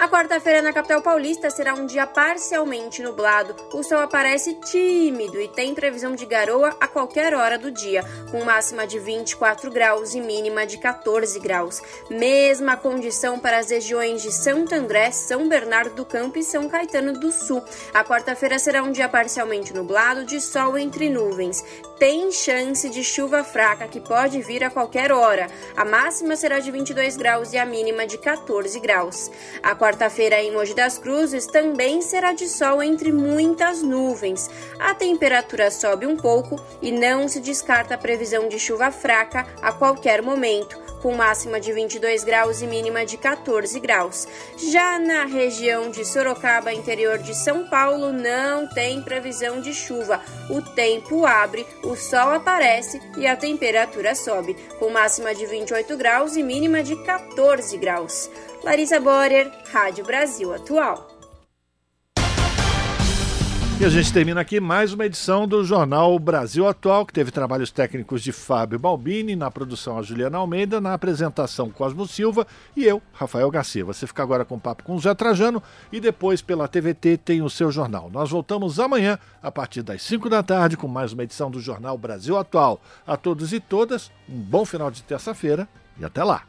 A quarta-feira na capital paulista será um dia parcialmente nublado. O sol aparece tímido e tem previsão de garoa a qualquer hora do dia, com máxima de 24 graus e mínima de 14 graus. Mesma condição para as regiões de Santo André, São Bernardo do Campo e São Caetano do Sul. A quarta-feira será um dia parcialmente nublado, de sol entre nuvens tem chance de chuva fraca que pode vir a qualquer hora. A máxima será de 22 graus e a mínima de 14 graus. A quarta-feira em Mogi das Cruzes também será de sol entre muitas nuvens. A temperatura sobe um pouco e não se descarta a previsão de chuva fraca a qualquer momento com máxima de 22 graus e mínima de 14 graus. Já na região de Sorocaba, interior de São Paulo, não tem previsão de chuva. O tempo abre, o sol aparece e a temperatura sobe, com máxima de 28 graus e mínima de 14 graus. Larissa Borer, Rádio Brasil Atual.
E a gente termina aqui mais uma edição do Jornal Brasil Atual, que teve trabalhos técnicos de Fábio Balbini, na produção a Juliana Almeida, na apresentação Cosmo Silva e eu, Rafael Garcia. Você fica agora com o papo com o Zé Trajano e depois pela TVT tem o seu jornal. Nós voltamos amanhã, a partir das 5 da tarde, com mais uma edição do Jornal Brasil Atual. A todos e todas, um bom final de terça-feira e até lá.